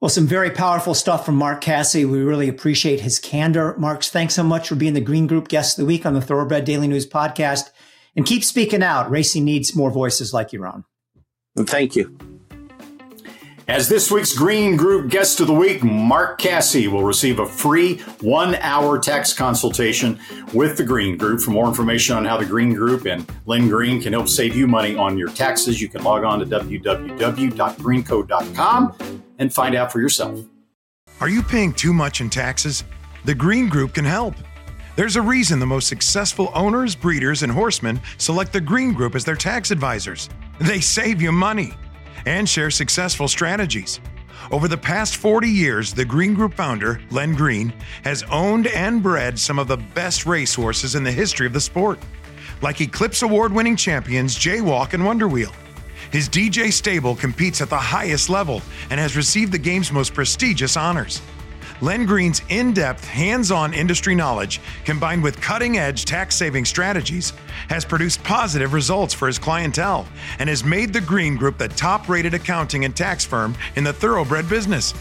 Well, some very powerful stuff from Mark Casse. We really appreciate his candor. Marks, thanks so much for being the Green Group guest of the week on the Thoroughbred Daily News podcast. And keep speaking out. Racing needs more voices like your own. And thank you. As this week's Green Group Guest of the Week, Mark Casse will receive a free one hour tax consultation with the Green Group. For more information on how the Green Group and Len Green can help save you money on your taxes, you can log on to www.greenco.com and find out for yourself. Are you paying too much in taxes? The Green Group can help. There's a reason the most successful owners, breeders, and horsemen select the Green Group as their tax advisors. They save you money and share successful strategies. Over the past 40 years, the Green Group founder, Len Green, has owned and bred some of the best racehorses in the history of the sport, like Eclipse Award winning champions Jaywalk and Wonder Wheel. His DJ stable competes at the highest level and has received the game's most prestigious honors. Len Green's in depth, hands on industry knowledge, combined with cutting edge tax saving strategies, has produced positive results for his clientele and has made the Green Group the top rated accounting and tax firm in the thoroughbred business.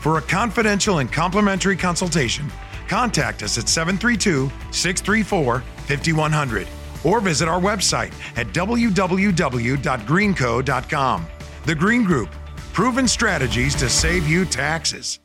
For a confidential and complimentary consultation, contact us at 732 634 5100 or visit our website at www.greenco.com. The Green Group, proven strategies to save you taxes.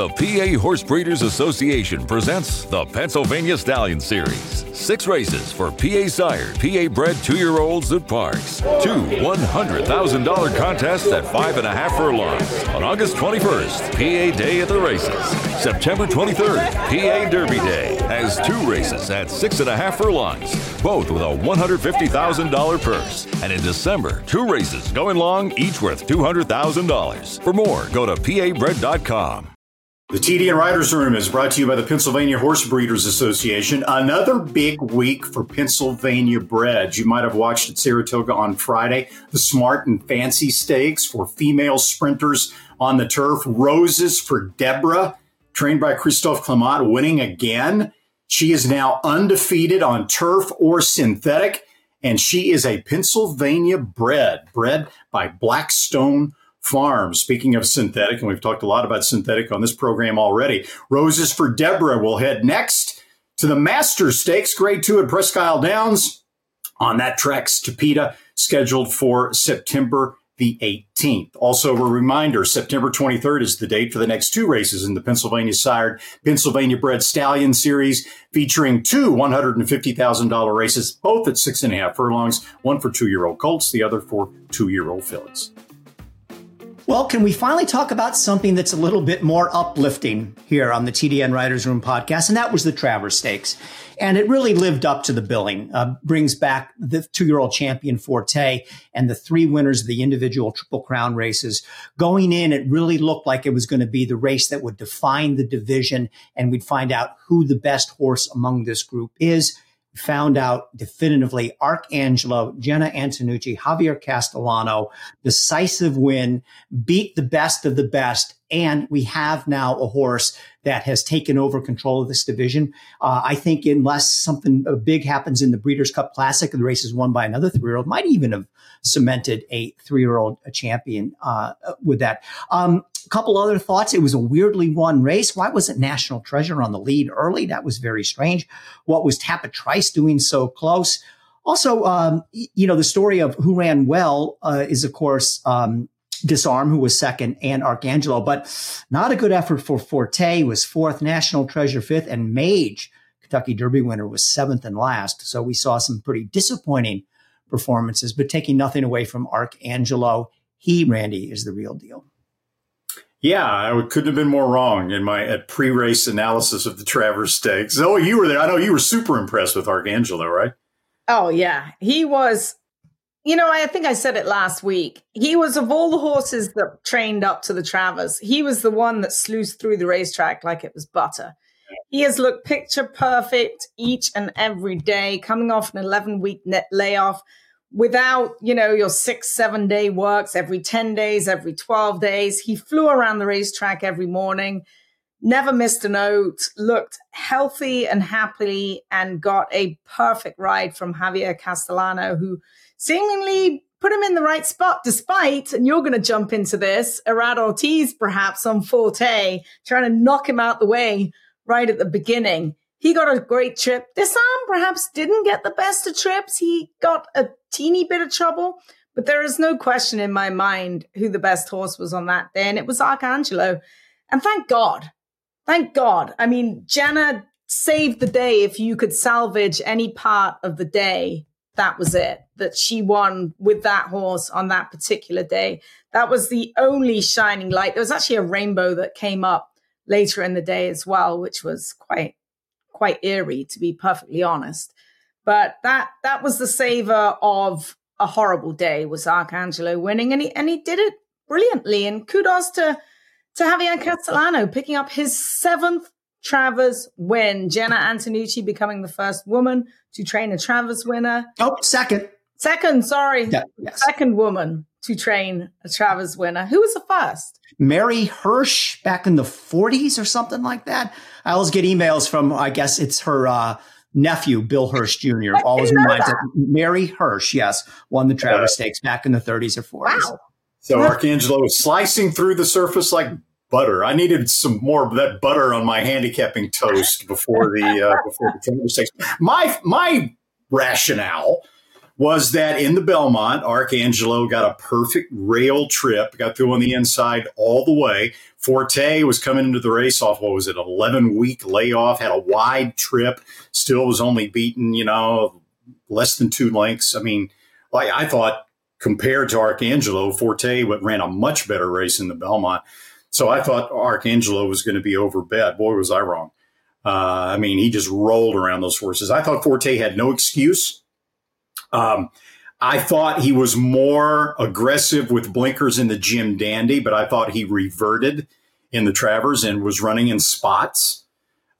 The PA Horse Breeders Association presents the Pennsylvania Stallion Series. Six races for PA sired, PA bred two year olds at parks. Two $100,000 contests at five and a half furlongs. On August 21st, PA Day at the races. September 23rd, PA Derby Day has two races at six and a half furlongs, both with a $150,000 purse. And in December, two races going long, each worth $200,000. For more, go to pabred.com. The TDN Writers Room is brought to you by the Pennsylvania Horse Breeders Association. Another big week for Pennsylvania breds. You might have watched at Saratoga on Friday the Smart and Fancy Stakes for female sprinters on the turf. Roses for Deborah, trained by Christophe Clement, winning again. She is now undefeated on turf or synthetic, and she is a Pennsylvania bred, bred by Blackstone Farm. Speaking of synthetic, and we've talked a lot about synthetic on this program already, Roses for Deborah will head next to the Masters Stakes, Grade 2 at Presque Isle Downs on that track, Tapeta, scheduled for September the 18th. Also, a reminder September 23rd is the date for the next two races in the Pennsylvania sired Pennsylvania bred stallion series, featuring two $150,000 races, both at six and a half furlongs, one for two year old colts, the other for two year old fillies. Well, can we finally talk about something that's a little bit more uplifting here on the TDN Writers Room podcast? And that was the Travers Stakes. And it really lived up to the billing, uh, brings back the two year old champion Forte and the three winners of the individual Triple Crown races. Going in, it really looked like it was going to be the race that would define the division and we'd find out who the best horse among this group is found out definitively Arcangelo, Jenna Antonucci, Javier Castellano, decisive win, beat the best of the best. And we have now a horse that has taken over control of this division. Uh, I think unless something big happens in the Breeders' Cup Classic, and the race is won by another three-year-old, might even have cemented a three-year-old champion uh, with that. Um, a couple other thoughts. It was a weirdly won race. Why wasn't National Treasure on the lead early? That was very strange. What was Tapit Trice doing so close? Also, um, you know, the story of who ran well uh, is, of course, um, Disarm, who was second, and Arcangelo, but not a good effort for Forte, was fourth, National Treasure fifth, and Mage, Kentucky Derby winner, was seventh and last. So we saw some pretty disappointing performances, but taking nothing away from Arcangelo. He, Randy, is the real deal. Yeah, I couldn't have been more wrong in my pre-race analysis of the Travers Stakes. Oh, you were there. I know you were super impressed with Arcangelo, right? Oh yeah, he was. You know, I think I said it last week. He was of all the horses that trained up to the Travers, he was the one that sluiced through the racetrack like it was butter. He has looked picture perfect each and every day, coming off an 11 week net layoff without, you know, your six, seven day works every 10 days, every 12 days. He flew around the racetrack every morning, never missed a note, looked healthy and happy, and got a perfect ride from Javier Castellano, who seemingly put him in the right spot, despite, and you're going to jump into this, Irad Ortiz perhaps on Forte, trying to knock him out the way right at the beginning. He got a great trip. Disarm perhaps didn't get the best of trips. He got a teeny bit of trouble, but there is no question in my mind who the best horse was on that day, and it was Arcangelo. And thank God. Thank God. I mean, Jenna saved the day if you could salvage any part of the day that was it, that she won with that horse on that particular day. That was the only shining light. There was actually a rainbow that came up later in the day as well, which was quite quite eerie to be perfectly honest. But that that was the savor of a horrible day was Arcangelo winning and he and he did it brilliantly. And kudos to to Javier Castellano picking up his seventh Travers win. Jenna Antonucci becoming the first woman to train a Travers winner. Oh, second. Second, sorry. Yeah, yes. Second woman to train a Travers winner. Who was the first? Mary Hirsch back in the 40s or something like that. I always get emails from, I guess it's her uh, nephew, Bill Hirsch Jr. I always reminds that. that Mary Hirsch, yes, won the Travers Stakes back in the 30s or 40s. Wow. So Arcangelo was slicing through the surface like butter. I needed some more of that butter on my handicapping toast before the uh, <laughs> before the Travers Stakes. My my rationale was that in the Belmont, Arcangelo got a perfect rail trip, got through on the inside all the way. Forte was coming into the race off, what was it, 11 week layoff, had a wide trip, still was only beaten, you know, less than two lengths. I mean, like I thought compared to Arcangelo, Forte ran a much better race in the Belmont. So I thought Arcangelo was going to be overbet. Boy, was I wrong. Uh, I mean, he just rolled around those horses. I thought Forte had no excuse. Um, I thought he was more aggressive with blinkers in the Jim Dandy, but I thought he reverted in the Travers and was running in spots.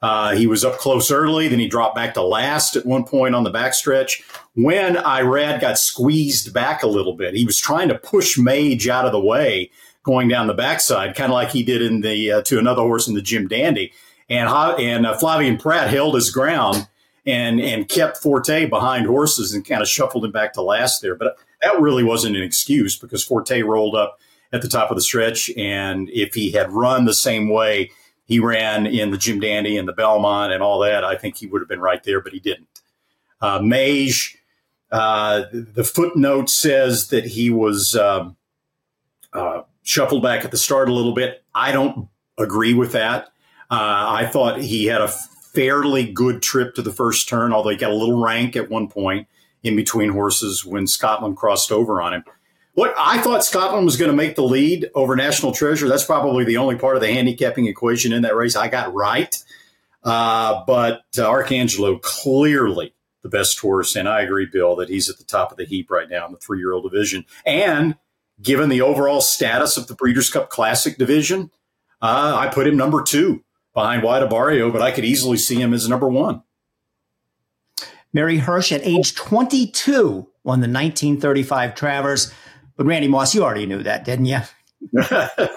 Uh, he was up close early, then he dropped back to last at one point on the backstretch. When Irad got squeezed back a little bit, he was trying to push Mage out of the way going down the backside, kind of like he did in the uh, to another horse in the Jim Dandy. And and uh, Flavien Prat held his ground and and kept Forte behind horses and kind of shuffled him back to last there. But that really wasn't an excuse because Forte rolled up at the top of the stretch, and if he had run the same way he ran in the Jim Dandy and the Belmont and all that, I think he would have been right there, but he didn't. Uh, Mage, uh, the footnote says that he was um, uh, shuffled back at the start a little bit. I don't agree with that. Uh, I thought he had a fairly good trip to the first turn, although he got a little rank at one point in between horses when Scotland crossed over on him. What I thought Scotland was going to make the lead over National Treasure. That's probably the only part of the handicapping equation in that race I got right. Uh, but uh, Arcangelo clearly the best horse, and I agree, Bill, that he's at the top of the heap right now in the three-year-old division. And given the overall status of the Breeders' Cup Classic division, uh, I put him number two behind White Abarrio, but I could easily see him as number one. Mary Hirsch at age 22 won the 1935 Travers. But Randy Moss, you already knew that, didn't you? <laughs>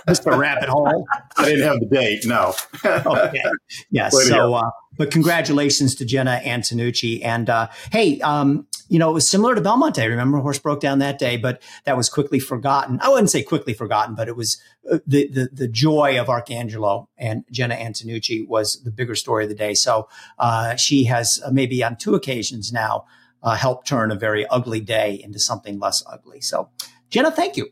Just a rabbit hole. I didn't have the date, no. okay. Yes. Way So, uh, but congratulations to Jenna Antonucci. And uh, hey, um, you know, it was similar to Belmonte. Remember, horse broke down that day, but that was quickly forgotten. I wouldn't say quickly forgotten, but it was uh, the the, the joy of Arcangelo and Jenna Antonucci was the bigger story of the day. So uh, she has uh, maybe on two occasions now uh, helped turn a very ugly day into something less ugly. So, Jenna, thank you.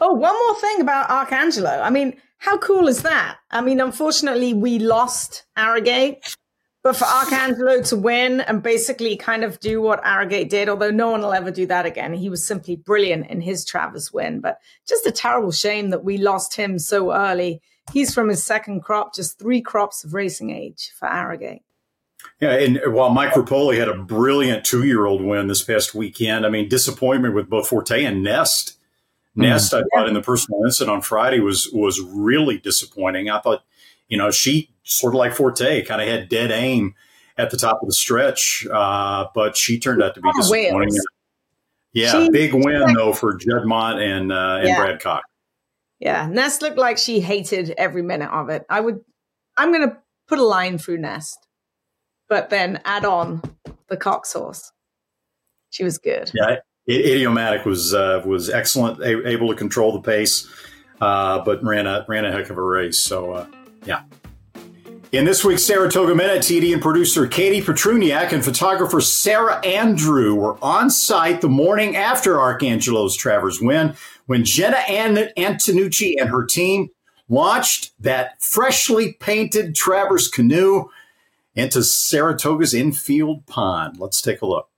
Oh, one more thing about Arcangelo. I mean, how cool is that? I mean, unfortunately, we lost Arrogate, but for Arcangelo to win and basically kind of do what Arrogate did, although no one will ever do that again, he was simply brilliant in his Travers win. But just a terrible shame that we lost him so early. He's from his second crop, just three crops of racing age for Arrogate. Yeah, and while Mike Repole had a brilliant two-year-old win this past weekend, I mean, disappointment with both Forte and Nest. Nest, I thought in the Personal Ensign on Friday was was really disappointing. I thought you know, she sort of like Forte kind of had dead aim at the top of the stretch, uh, but she turned out to be Oh, disappointing. Wales. Yeah, She- big win though for Juddmont and uh, and Yeah. Brad Cox. Yeah, Nest looked like she hated every minute of it. I would, I'm going to put a line through Nest, but then add on the Cox horse. She was good. Yeah, I- Idiomatic was uh, was excellent, a- able to control the pace, uh, but ran a ran a heck of a race. So uh, yeah. In this week's Saratoga Minute, TDN producer Katie Petrunyak and photographer Sarah Andrew were on site the morning after Arcangelo's Travers win when Jenna An- Antonucci and her team launched that freshly painted Travers canoe into Saratoga's infield pond. Let's take a look.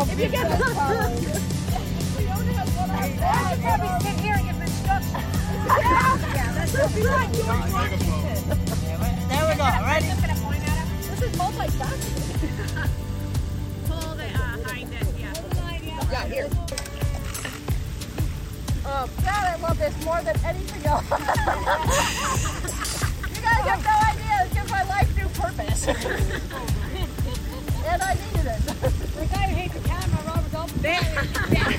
If you get I should probably sit here and give instructions. Yeah, that's what we want. There we go, ready? I'm just gonna point at him. This is multifaceted. <laughs> Pull the uh, hind end, yeah. Yeah, here. Oh, God, I love this more than anything else. <laughs> you guys have no idea. It gives my life new purpose. <laughs> and I needed it. The guy the camera, Robert Dalton. <laughs> Yeah.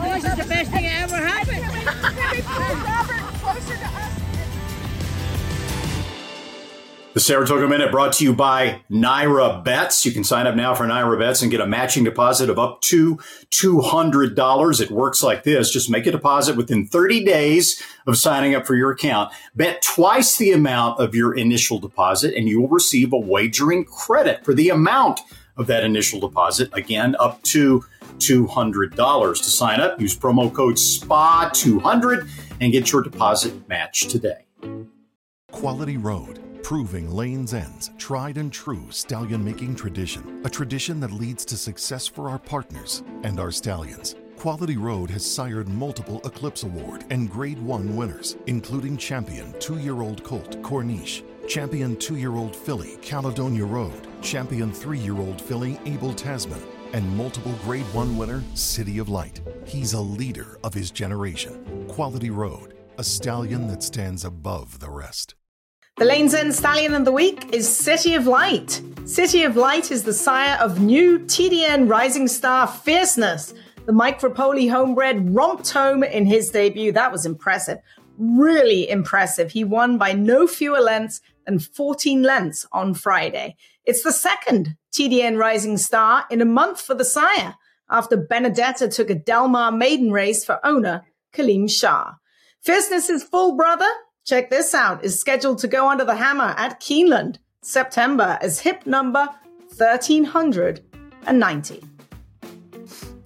oh, this is the best thing that ever happened. Can we pull Robert closer to us? The Saratoga Minute brought to you by NYRA Bets. You can sign up now for NYRA Bets and get a matching deposit of up to $200. It works like this. Just make a deposit within 30 days of signing up for your account. Bet twice the amount of your initial deposit and you will receive a wagering credit for the amount of that initial deposit. Again, up to $200. To sign up, use promo code SPA200 and get your deposit matched today. Quality Road, proving Lane's End's tried and true stallion making tradition, a tradition that leads to success for our partners and our stallions. Quality Road has sired multiple Eclipse Award and Grade 1 winners, including champion two year old colt Corniche, champion two year old filly Caledonia Road, champion three year old filly Abel Tasman, and multiple Grade 1 winner City of Light. He's a leader of his generation. Quality Road, a stallion that stands above the rest. The Lane's End Stallion of the Week is City of Light. City of Light is the sire of new TDN Rising Star Fierceness. The Mike Repole homebred romped home in his debut. That was impressive. Really impressive. He won by no fewer lengths than 14 lengths on Friday. It's the second TDN Rising Star in a month for the sire after Benedetta took a Del Mar maiden race for owner Kaleem Shah. Fierceness's full brother, check this out, is scheduled to go under the hammer at Keeneland September as hip number 1390.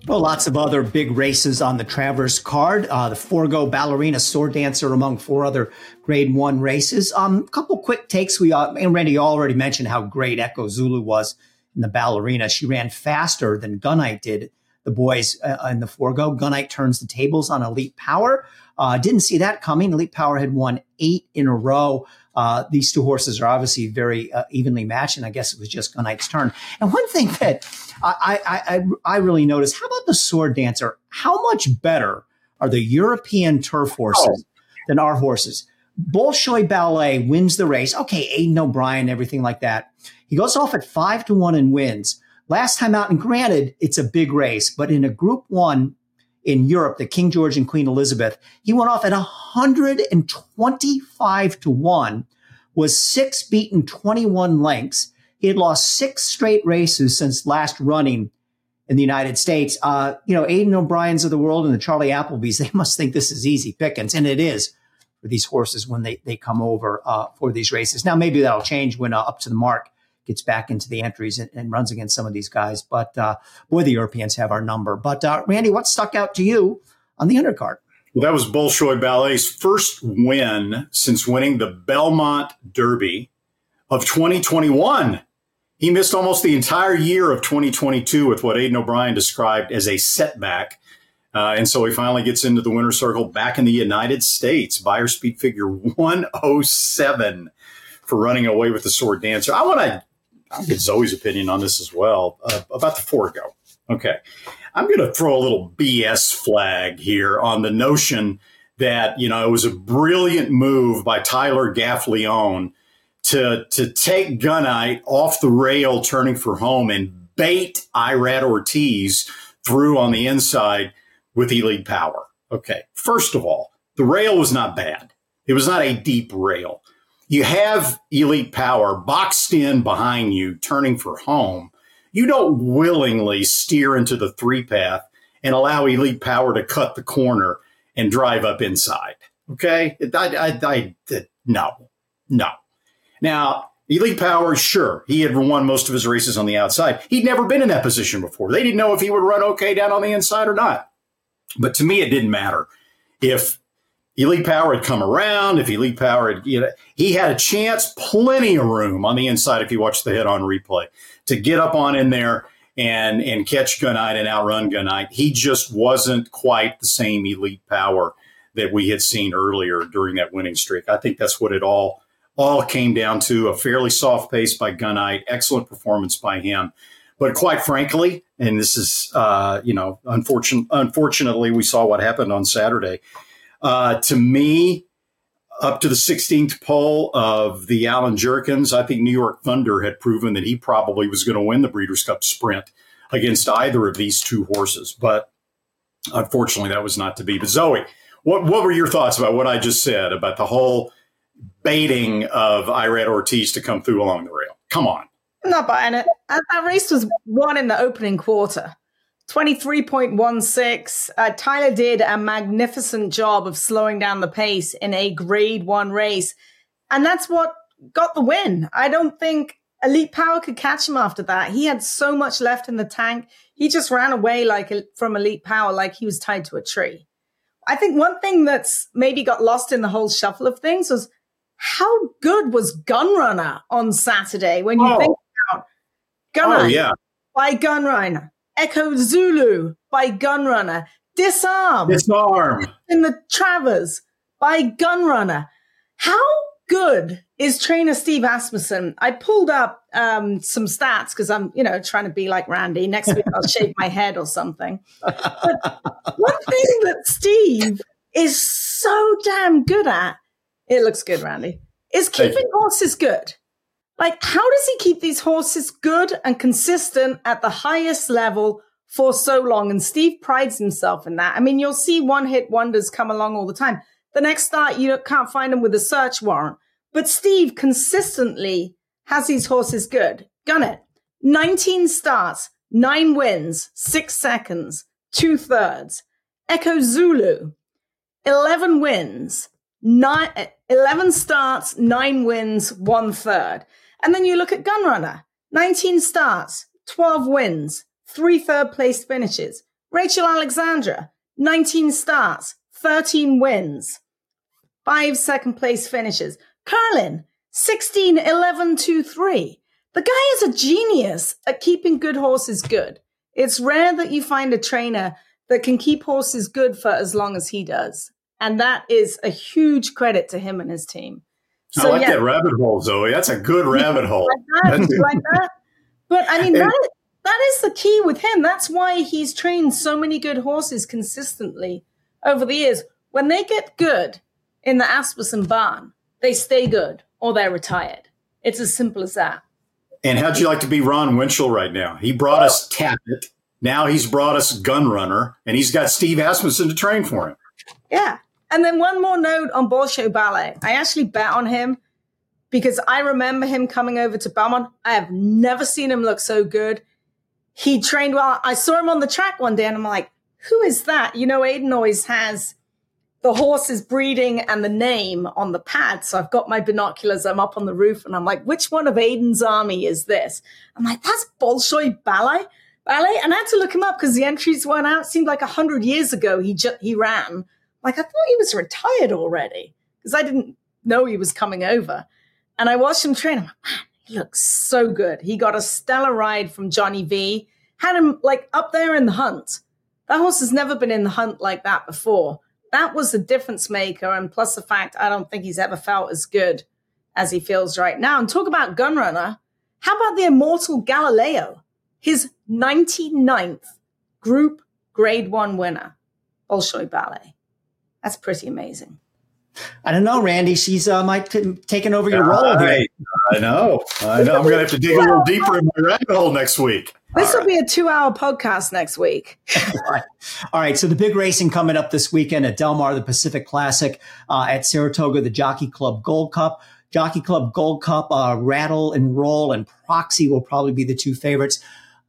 Well, lots of other big races on the Travers card. Uh, the Forego Ballerina Sword Dancer among four other Grade One races. Um, a couple quick takes. We uh, and Randy already mentioned how great Echo Zulu was in the Ballerina. She ran faster than Gunite did. The boys uh, in the Forego. Gunite turns the tables on Elite Power. Uh, didn't see that coming. Elite Power had won eight in a row. Uh, these two horses are obviously very uh, evenly matched, and I guess it was just Gunite's turn. And one thing that I, I, I, I really noticed, how about the Sword Dancer? How much better are the European turf horses than our horses? Bolshoi Ballet wins the race. Okay, Aidan O'Brien, everything like that. He goes off at five to one and wins. Last time out, and granted, it's a big race, but in a Group One in Europe, the King George and Queen Elizabeth, he went off at 125 to 1, was six beaten 21 lengths. He had lost six straight races since last running in the United States. Uh, you know, Aidan O'Brien's of the world and the Charlie Appleby's, <laughs> they must think this is easy pickings, and it is for these horses when they, they come over uh, for these races. Now, maybe that'll change when uh, Up to the Mark gets back into the entries and, and runs against some of these guys. But uh, boy, the Europeans have our number. But uh, Randy, what stuck out to you on the undercard? Well, that was Bolshoi Ballet's first win since winning the Belmont Derby of 2021. He missed almost the entire year of 2022 with what Aidan O'Brien described as a setback. Uh, and so he finally gets into the winner's circle back in the United States. Beyer speed figure 107 for running away with the sword dancer. I want to I'll get Zoe's opinion on this as well uh, about the Forego. Okay. I'm going to throw a little BS flag here on the notion that, you know, it was a brilliant move by Tyler Gaffalione to, to take Gunite off the rail turning for home and bait Irad Ortiz through on the inside with elite power. Okay. First of all, the rail was not bad. It was not a deep rail you have elite power boxed in behind you, turning for home. You don't willingly steer into the three path and allow elite power to cut the corner and drive up inside. Okay. I, I, I, no, no. Now, Elite Power, sure, he had won most of his races on the outside. He'd never been in that position before. They didn't know if he would run okay down on the inside or not. But to me, it didn't matter. If Elite Power had come around. If Elite Power had, you know, he had a chance, plenty of room on the inside if you watch the hit on replay to get up on in there and and catch Gunite and outrun Gunite. He just wasn't quite the same Elite Power that we had seen earlier during that winning streak. I think that's what it all all came down to a fairly soft pace by Gunite, excellent performance by him. But quite frankly, and this is, uh, you know, unfortunate, unfortunately, we saw what happened on Saturday. Uh, to me, up to the 16th pole of the Allen Jerkens, I think New York Thunder had proven that he probably was going to win the Breeders' Cup Sprint against either of these two horses. But unfortunately, that was not to be. But Zoe, what, what were your thoughts about what I just said about the whole baiting of Irad Ortiz to come through along the rail? Come on. I'm not buying it. That race was won in the opening quarter. 23.16. Uh, Tyler did a magnificent job of slowing down the pace in a grade one race. And that's what got the win. I don't think Elite Power could catch him after that. He had so much left in the tank. He just ran away like from Elite Power, like he was tied to a tree. I think one thing that's maybe got lost in the whole shuffle of things was how good was Gunrunner on Saturday when you oh. think about Gunrunner oh, yeah. by Gunrunner Echo Zulu by Gunrunner, Disarm, Disarm in the Travers by Gunrunner. How good is trainer Steve Asmussen? I pulled up um, some stats because I'm, you know, trying to be like Randy. Next week I'll shave my head or something. But one thing that Steve is so damn good at, it looks good, Randy, is keeping horses good. Like, how does he keep these horses good and consistent at the highest level for so long? And Steve prides himself in that. I mean, you'll see one hit wonders come along all the time. The next start, you can't find them with a search warrant. But Steve consistently has these horses good. Gunite. 19 starts, nine wins, six seconds, two thirds. Echo Zulu, 11 wins, nine, eh, 11 starts, nine wins, one third. And then you look at Gunrunner 19 starts, 12 wins, three third place finishes. Rachel Alexandra, 19 starts, 13 wins, five second place finishes. Curlin, 16, 11, 2, 3. The guy is a genius at keeping good horses good. It's rare that you find a trainer that can keep horses good for as long as he does. And that is a huge credit to him and his team. So, I like yeah. that rabbit hole, Zoe. That's a good rabbit hole. Like that, like that. But I mean, <laughs> that, that is the key with him. That's why he's trained so many good horses consistently over the years. When they get good in the Asmussen barn, they stay good or they're retired. It's as simple as that. And how'd you like to be Ron Winchell right now? He brought oh. us Tapit. Now he's brought us Gunrunner, and he's got Steve Asmussen to train for him. Yeah. And then one more note on Bolshoi Ballet. I actually bet on him because I remember him coming over to Belmont. I have never seen him look so good. He trained well. I saw him on the track one day and I'm like, who is that? You know, Aidan always has the horse's breeding and the name on the pad. So I've got my binoculars. I'm up on the roof and I'm like, which one of Aidan's army is this? I'm like, that's Bolshoi Ballet. Ballet. And I had to look him up because the entries weren't out. It seemed like a hundred years ago he ju- he ran. Like I thought he was retired already because I didn't know he was coming over. And I watched him train. I'm like, man, he looks so good. He got a stellar ride from Johnny V. Had him like up there in the hunt. That horse has never been in the hunt like that before. That was the difference maker. And plus the fact I don't think he's ever felt as good as he feels right now. And talk about Gunrunner. How about the immortal Galileo? His 99th group grade one winner, Bolshoi Ballet. That's pretty amazing. I don't know, Randy. She's uh, might t- taking over your role here. I know. I know. I'm going to have to dig a little <laughs> deeper in my rabbit hole next week. This will be a two hour podcast next week. All right. <laughs> All right. So the big racing coming up this weekend at Del Mar, the Pacific Classic uh, at Saratoga, the Jockey Club Gold Cup. Jockey Club Gold Cup, uh, Rattle N Roll and Proxy will probably be the two favorites.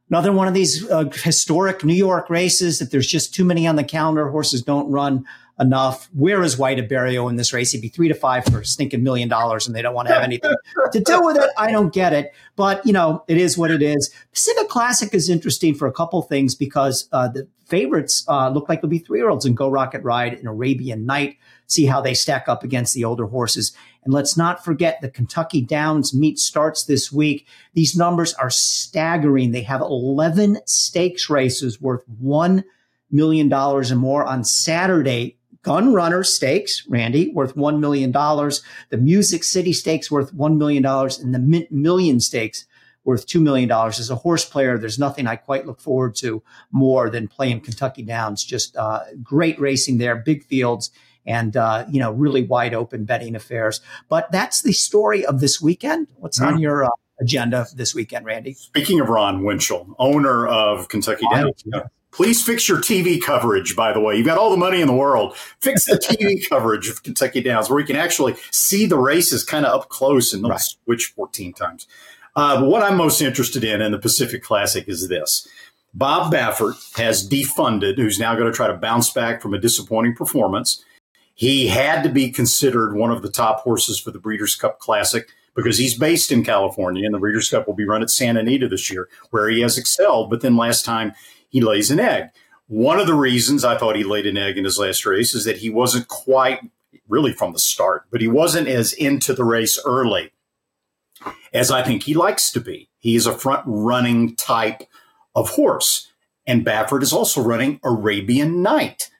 Another one of these uh, historic New York races that there's just too many on the calendar. Horses don't run enough. Where is White Abarrio in this race? He'd be three to five for a stinking million dollars, and they don't want to have anything <laughs> to do with it. I don't get it, but you know, it is what it is. Pacific Classic is interesting for a couple things because uh, the favorites uh, look like they'll be three year olds and Geaux Rocket Ride and Arabian Night. See how they stack up against the older horses. And let's not forget the Kentucky Downs meet starts this week. These numbers are staggering. They have 11 stakes races worth $1 million and more on Saturday Gun Runner Stakes, Randy, worth $1 million. The Music City Stakes worth $1 million. And the Mint Million Stakes worth $2 million. As a horse player, there's nothing I quite look forward to more than playing Kentucky Downs. Just uh, great racing there, big fields, and, uh, you know, really wide open betting affairs. But that's the story of this weekend. What's on your uh, agenda this weekend, Randy? Speaking of Ron Winchell, owner of Kentucky Downs. Please fix your TV coverage, by the way. You've got all the money in the world. Fix the <laughs> TV coverage of Kentucky Downs where you can actually see the races kind of up close and right. switch 14 times. Uh, what I'm most interested in in the Pacific Classic is this. Bob Baffert has defunded, who's now going to try to bounce back from a disappointing performance. He had to be considered one of the top horses for the Breeders' Cup Classic because he's based in California, and the Breeders' Cup will be run at Santa Anita this year, where he has excelled. But then last time he lays an egg. One of the reasons I thought he laid an egg in his last race is that he wasn't quite really from the start, but he wasn't as into the race early as I think he likes to be. He is a front running type of horse. And Baffert is also running Arabian Night.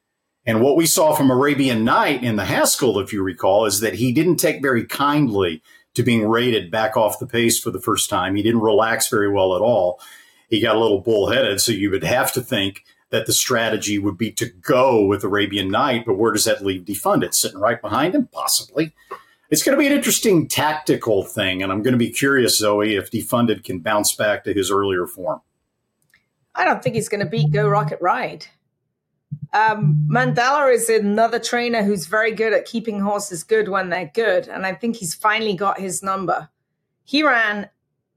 And what we saw from Arabian Night in the Haskell, if you recall, is that he didn't take very kindly to being rated back off the pace for the first time. He didn't relax very well at all he got a little bullheaded. So you would have to think that the strategy would be to go with Arabian Night, but where does that leave defunded? Sitting right behind him? Possibly. It's going to be an interesting tactical thing, and I'm going to be curious, Zoe, if defunded can bounce back to his earlier form. I don't think he's going to beat Geaux Rocket Ride. Um, Mandella is another trainer who's very good at keeping horses good when they're good, and I think he's finally got his number. He ran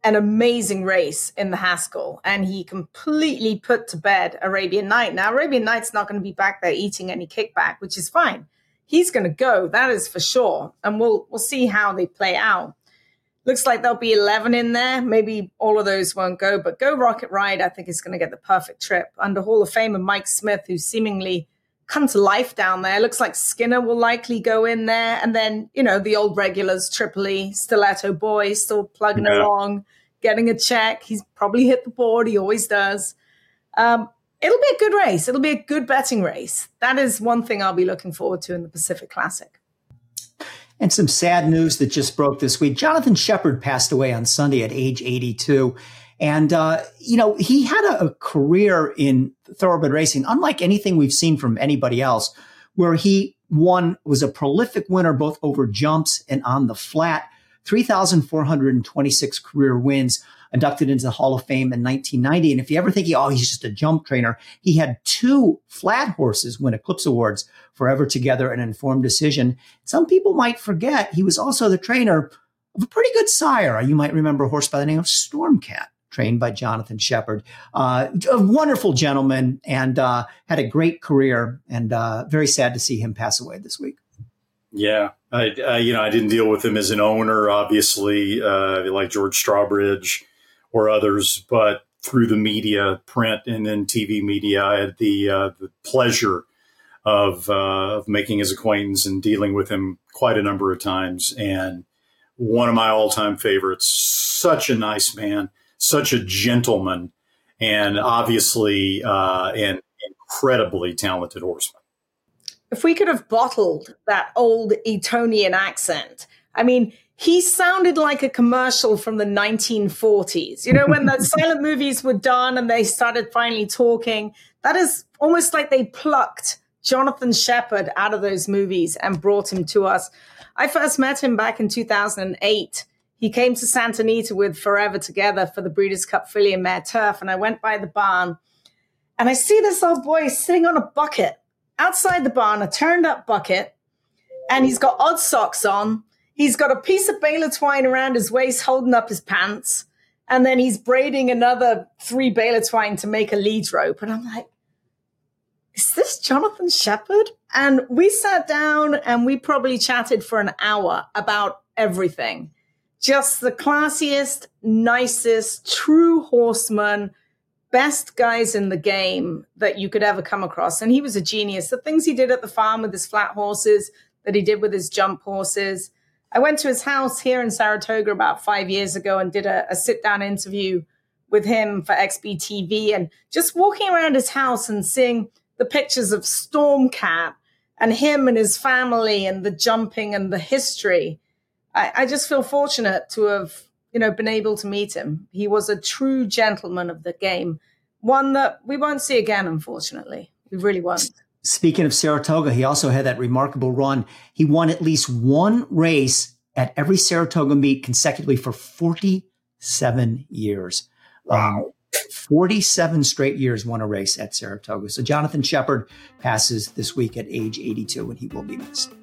an amazing race in the Haskell, and he completely put to bed Arabian Night. Now, Arabian Night's not going to be back there eating any kickback, which is fine. He's going to go, that is for sure, and we'll we'll see how they play out. Looks like there'll be eleven in there. Maybe all of those won't go, but Geaux Rocket Ride, I think, is going to get the perfect trip under Hall of Famer Mike Smith, who seemingly come to life down there. Looks like Skinner will likely go in there. And then, you know, the old regulars, Tripoli, Stiletto Boy, still plugging yeah. along, getting a check. He's probably hit the board. He always does. Um, it'll be a good race. It'll be a good betting race. That is one thing I'll be looking forward to in the Pacific Classic. And some sad news that just broke this week. Jonathan Sheppard passed away on Sunday at age 82. And, uh, you know, he had a, a career in thoroughbred racing, unlike anything we've seen from anybody else, where he won, was a prolific winner both over jumps and on the flat, 3,426 career wins, inducted into the Hall of Fame in 1990. And if you ever think, oh, he's just a jump trainer, he had two flat horses win Eclipse Awards forever together, an informed decision. Some people might forget he was also the trainer of a pretty good sire. You might remember a horse by the name of Stormcat trained by Jonathan Sheppard. Uh, a wonderful gentleman and uh, had a great career, and uh, very sad to see him pass away this week. Yeah, I, I, you know I didn't deal with him as an owner, obviously, uh, like George Strawbridge or others, but through the media, print and then TV media, I had the uh, the pleasure of uh, of making his acquaintance and dealing with him quite a number of times, and one of my all time favorites. Such a nice man such a gentleman and obviously uh, an incredibly talented horseman. If we could have bottled that old Etonian accent, I mean, he sounded like a commercial from the 1940s. You know, when the <laughs> silent movies were done and they started finally talking, that is almost like they plucked Jonathan Sheppard out of those movies and brought him to us. I first met him back in 2008. He came to Santa Anita with Forever Together for the Breeders' Cup filly and mare turf, and I went by the barn and I see this old boy sitting on a bucket outside the barn, a turned up bucket, and he's got odd socks on. He's got a piece of baler twine around his waist holding up his pants, and then he's braiding another three baler twine to make a lead rope. And I'm like, is this Jonathan Sheppard? And we sat down and we probably chatted for an hour about everything. Just the classiest, nicest, true horseman, best guys in the game that you could ever come across. And he was a genius. The things he did at the farm with his flat horses, that he did with his jump horses. I went to his house here in Saratoga about five years ago and did a, a sit down interview with him for XBTV and just walking around his house and seeing the pictures of Stormcat and him and his family and the jumping and the history. I, I just feel fortunate to have, you know, been able to meet him. He was a true gentleman of the game, one that we won't see again, unfortunately. We really won't. Speaking of Saratoga, he also had that remarkable run. He won at least one race at every Saratoga meet consecutively for 47 years. Wow. Um, 47 straight years won a race at Saratoga. So Jonathan Sheppard passes this week at age 82 and he will be missed.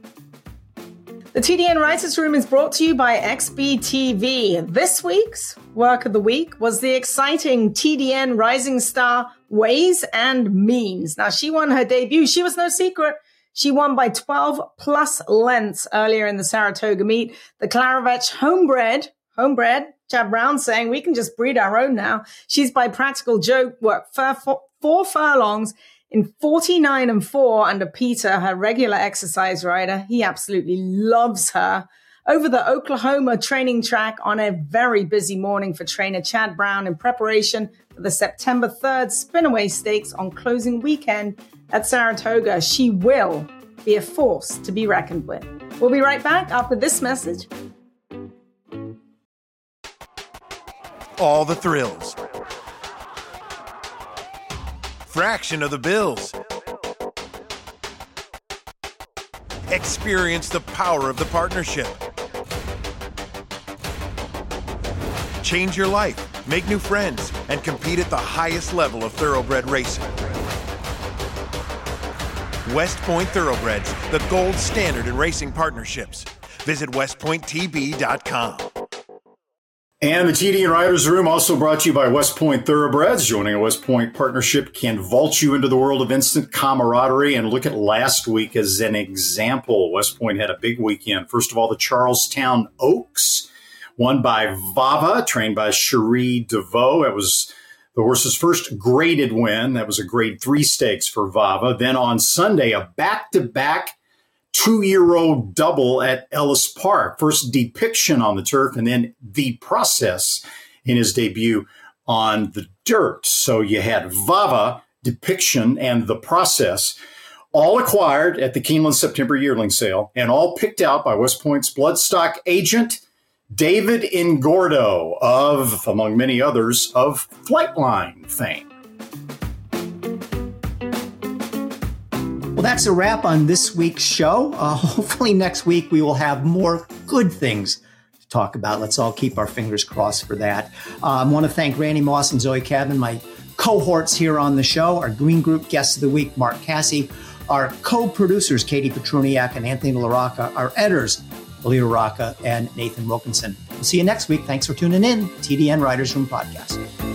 The TDN Writers Room is brought to you by XBTV. This week's work of the week was the exciting TDN rising star Ways and Means. Now, she won her debut. She was no secret. She won by 12 plus lengths earlier in the Saratoga meet. The Klaravich homebred, homebred Chad Brown saying we can just breed our own now. She's by Practical Joke, worked four furlongs in 49 and 4 under Peter, her regular exercise rider. He absolutely loves her. Over the Oklahoma training track on a very busy morning for trainer Chad Brown in preparation for the September 3rd Spinaway Stakes on closing weekend at Saratoga. She will be a force to be reckoned with. We'll be right back after this message all the thrills. Fraction of the bills. Experience the power of the partnership. Change your life, make new friends, and compete at the highest level of thoroughbred racing. West Point Thoroughbreds, the gold standard in racing partnerships. Visit westpointtb.com. And the TDN Writers Room also brought to you by West Point Thoroughbreds. Joining a West Point partnership can vault you into the world of instant camaraderie. And look at last week as an example. West Point had a big weekend. First of all, the Charlestown Oaks, won by Vahva, trained by Cherie DeVoe. That was the horse's first graded win. That was a grade three stakes for Vahva. Then on Sunday, a back to back two year old double at Ellis Park. First depiction on the turf and then the process in his debut on the dirt. So you had Vahva, depiction, and the process. All acquired at the Keeneland September yearling sale and all picked out by West Point's bloodstock agent, David Ingordo of, among many others, of Flightline fame. Well, that's a wrap on this week's show. Uh, <laughs> hopefully, next week we will have more good things to talk about. Let's all keep our fingers crossed for that. Uh, I want to thank Randy Moss and Zoe Cadman, my cohorts here on the show, our Green Group guests of the week, Mark Casse, our co producers, Katie Petrunyak and Anthony LaRocca, our editors, Alita Rocca and Nathan Wilkinson. We'll see you next week. Thanks for tuning in. TDN Writers Room Podcast.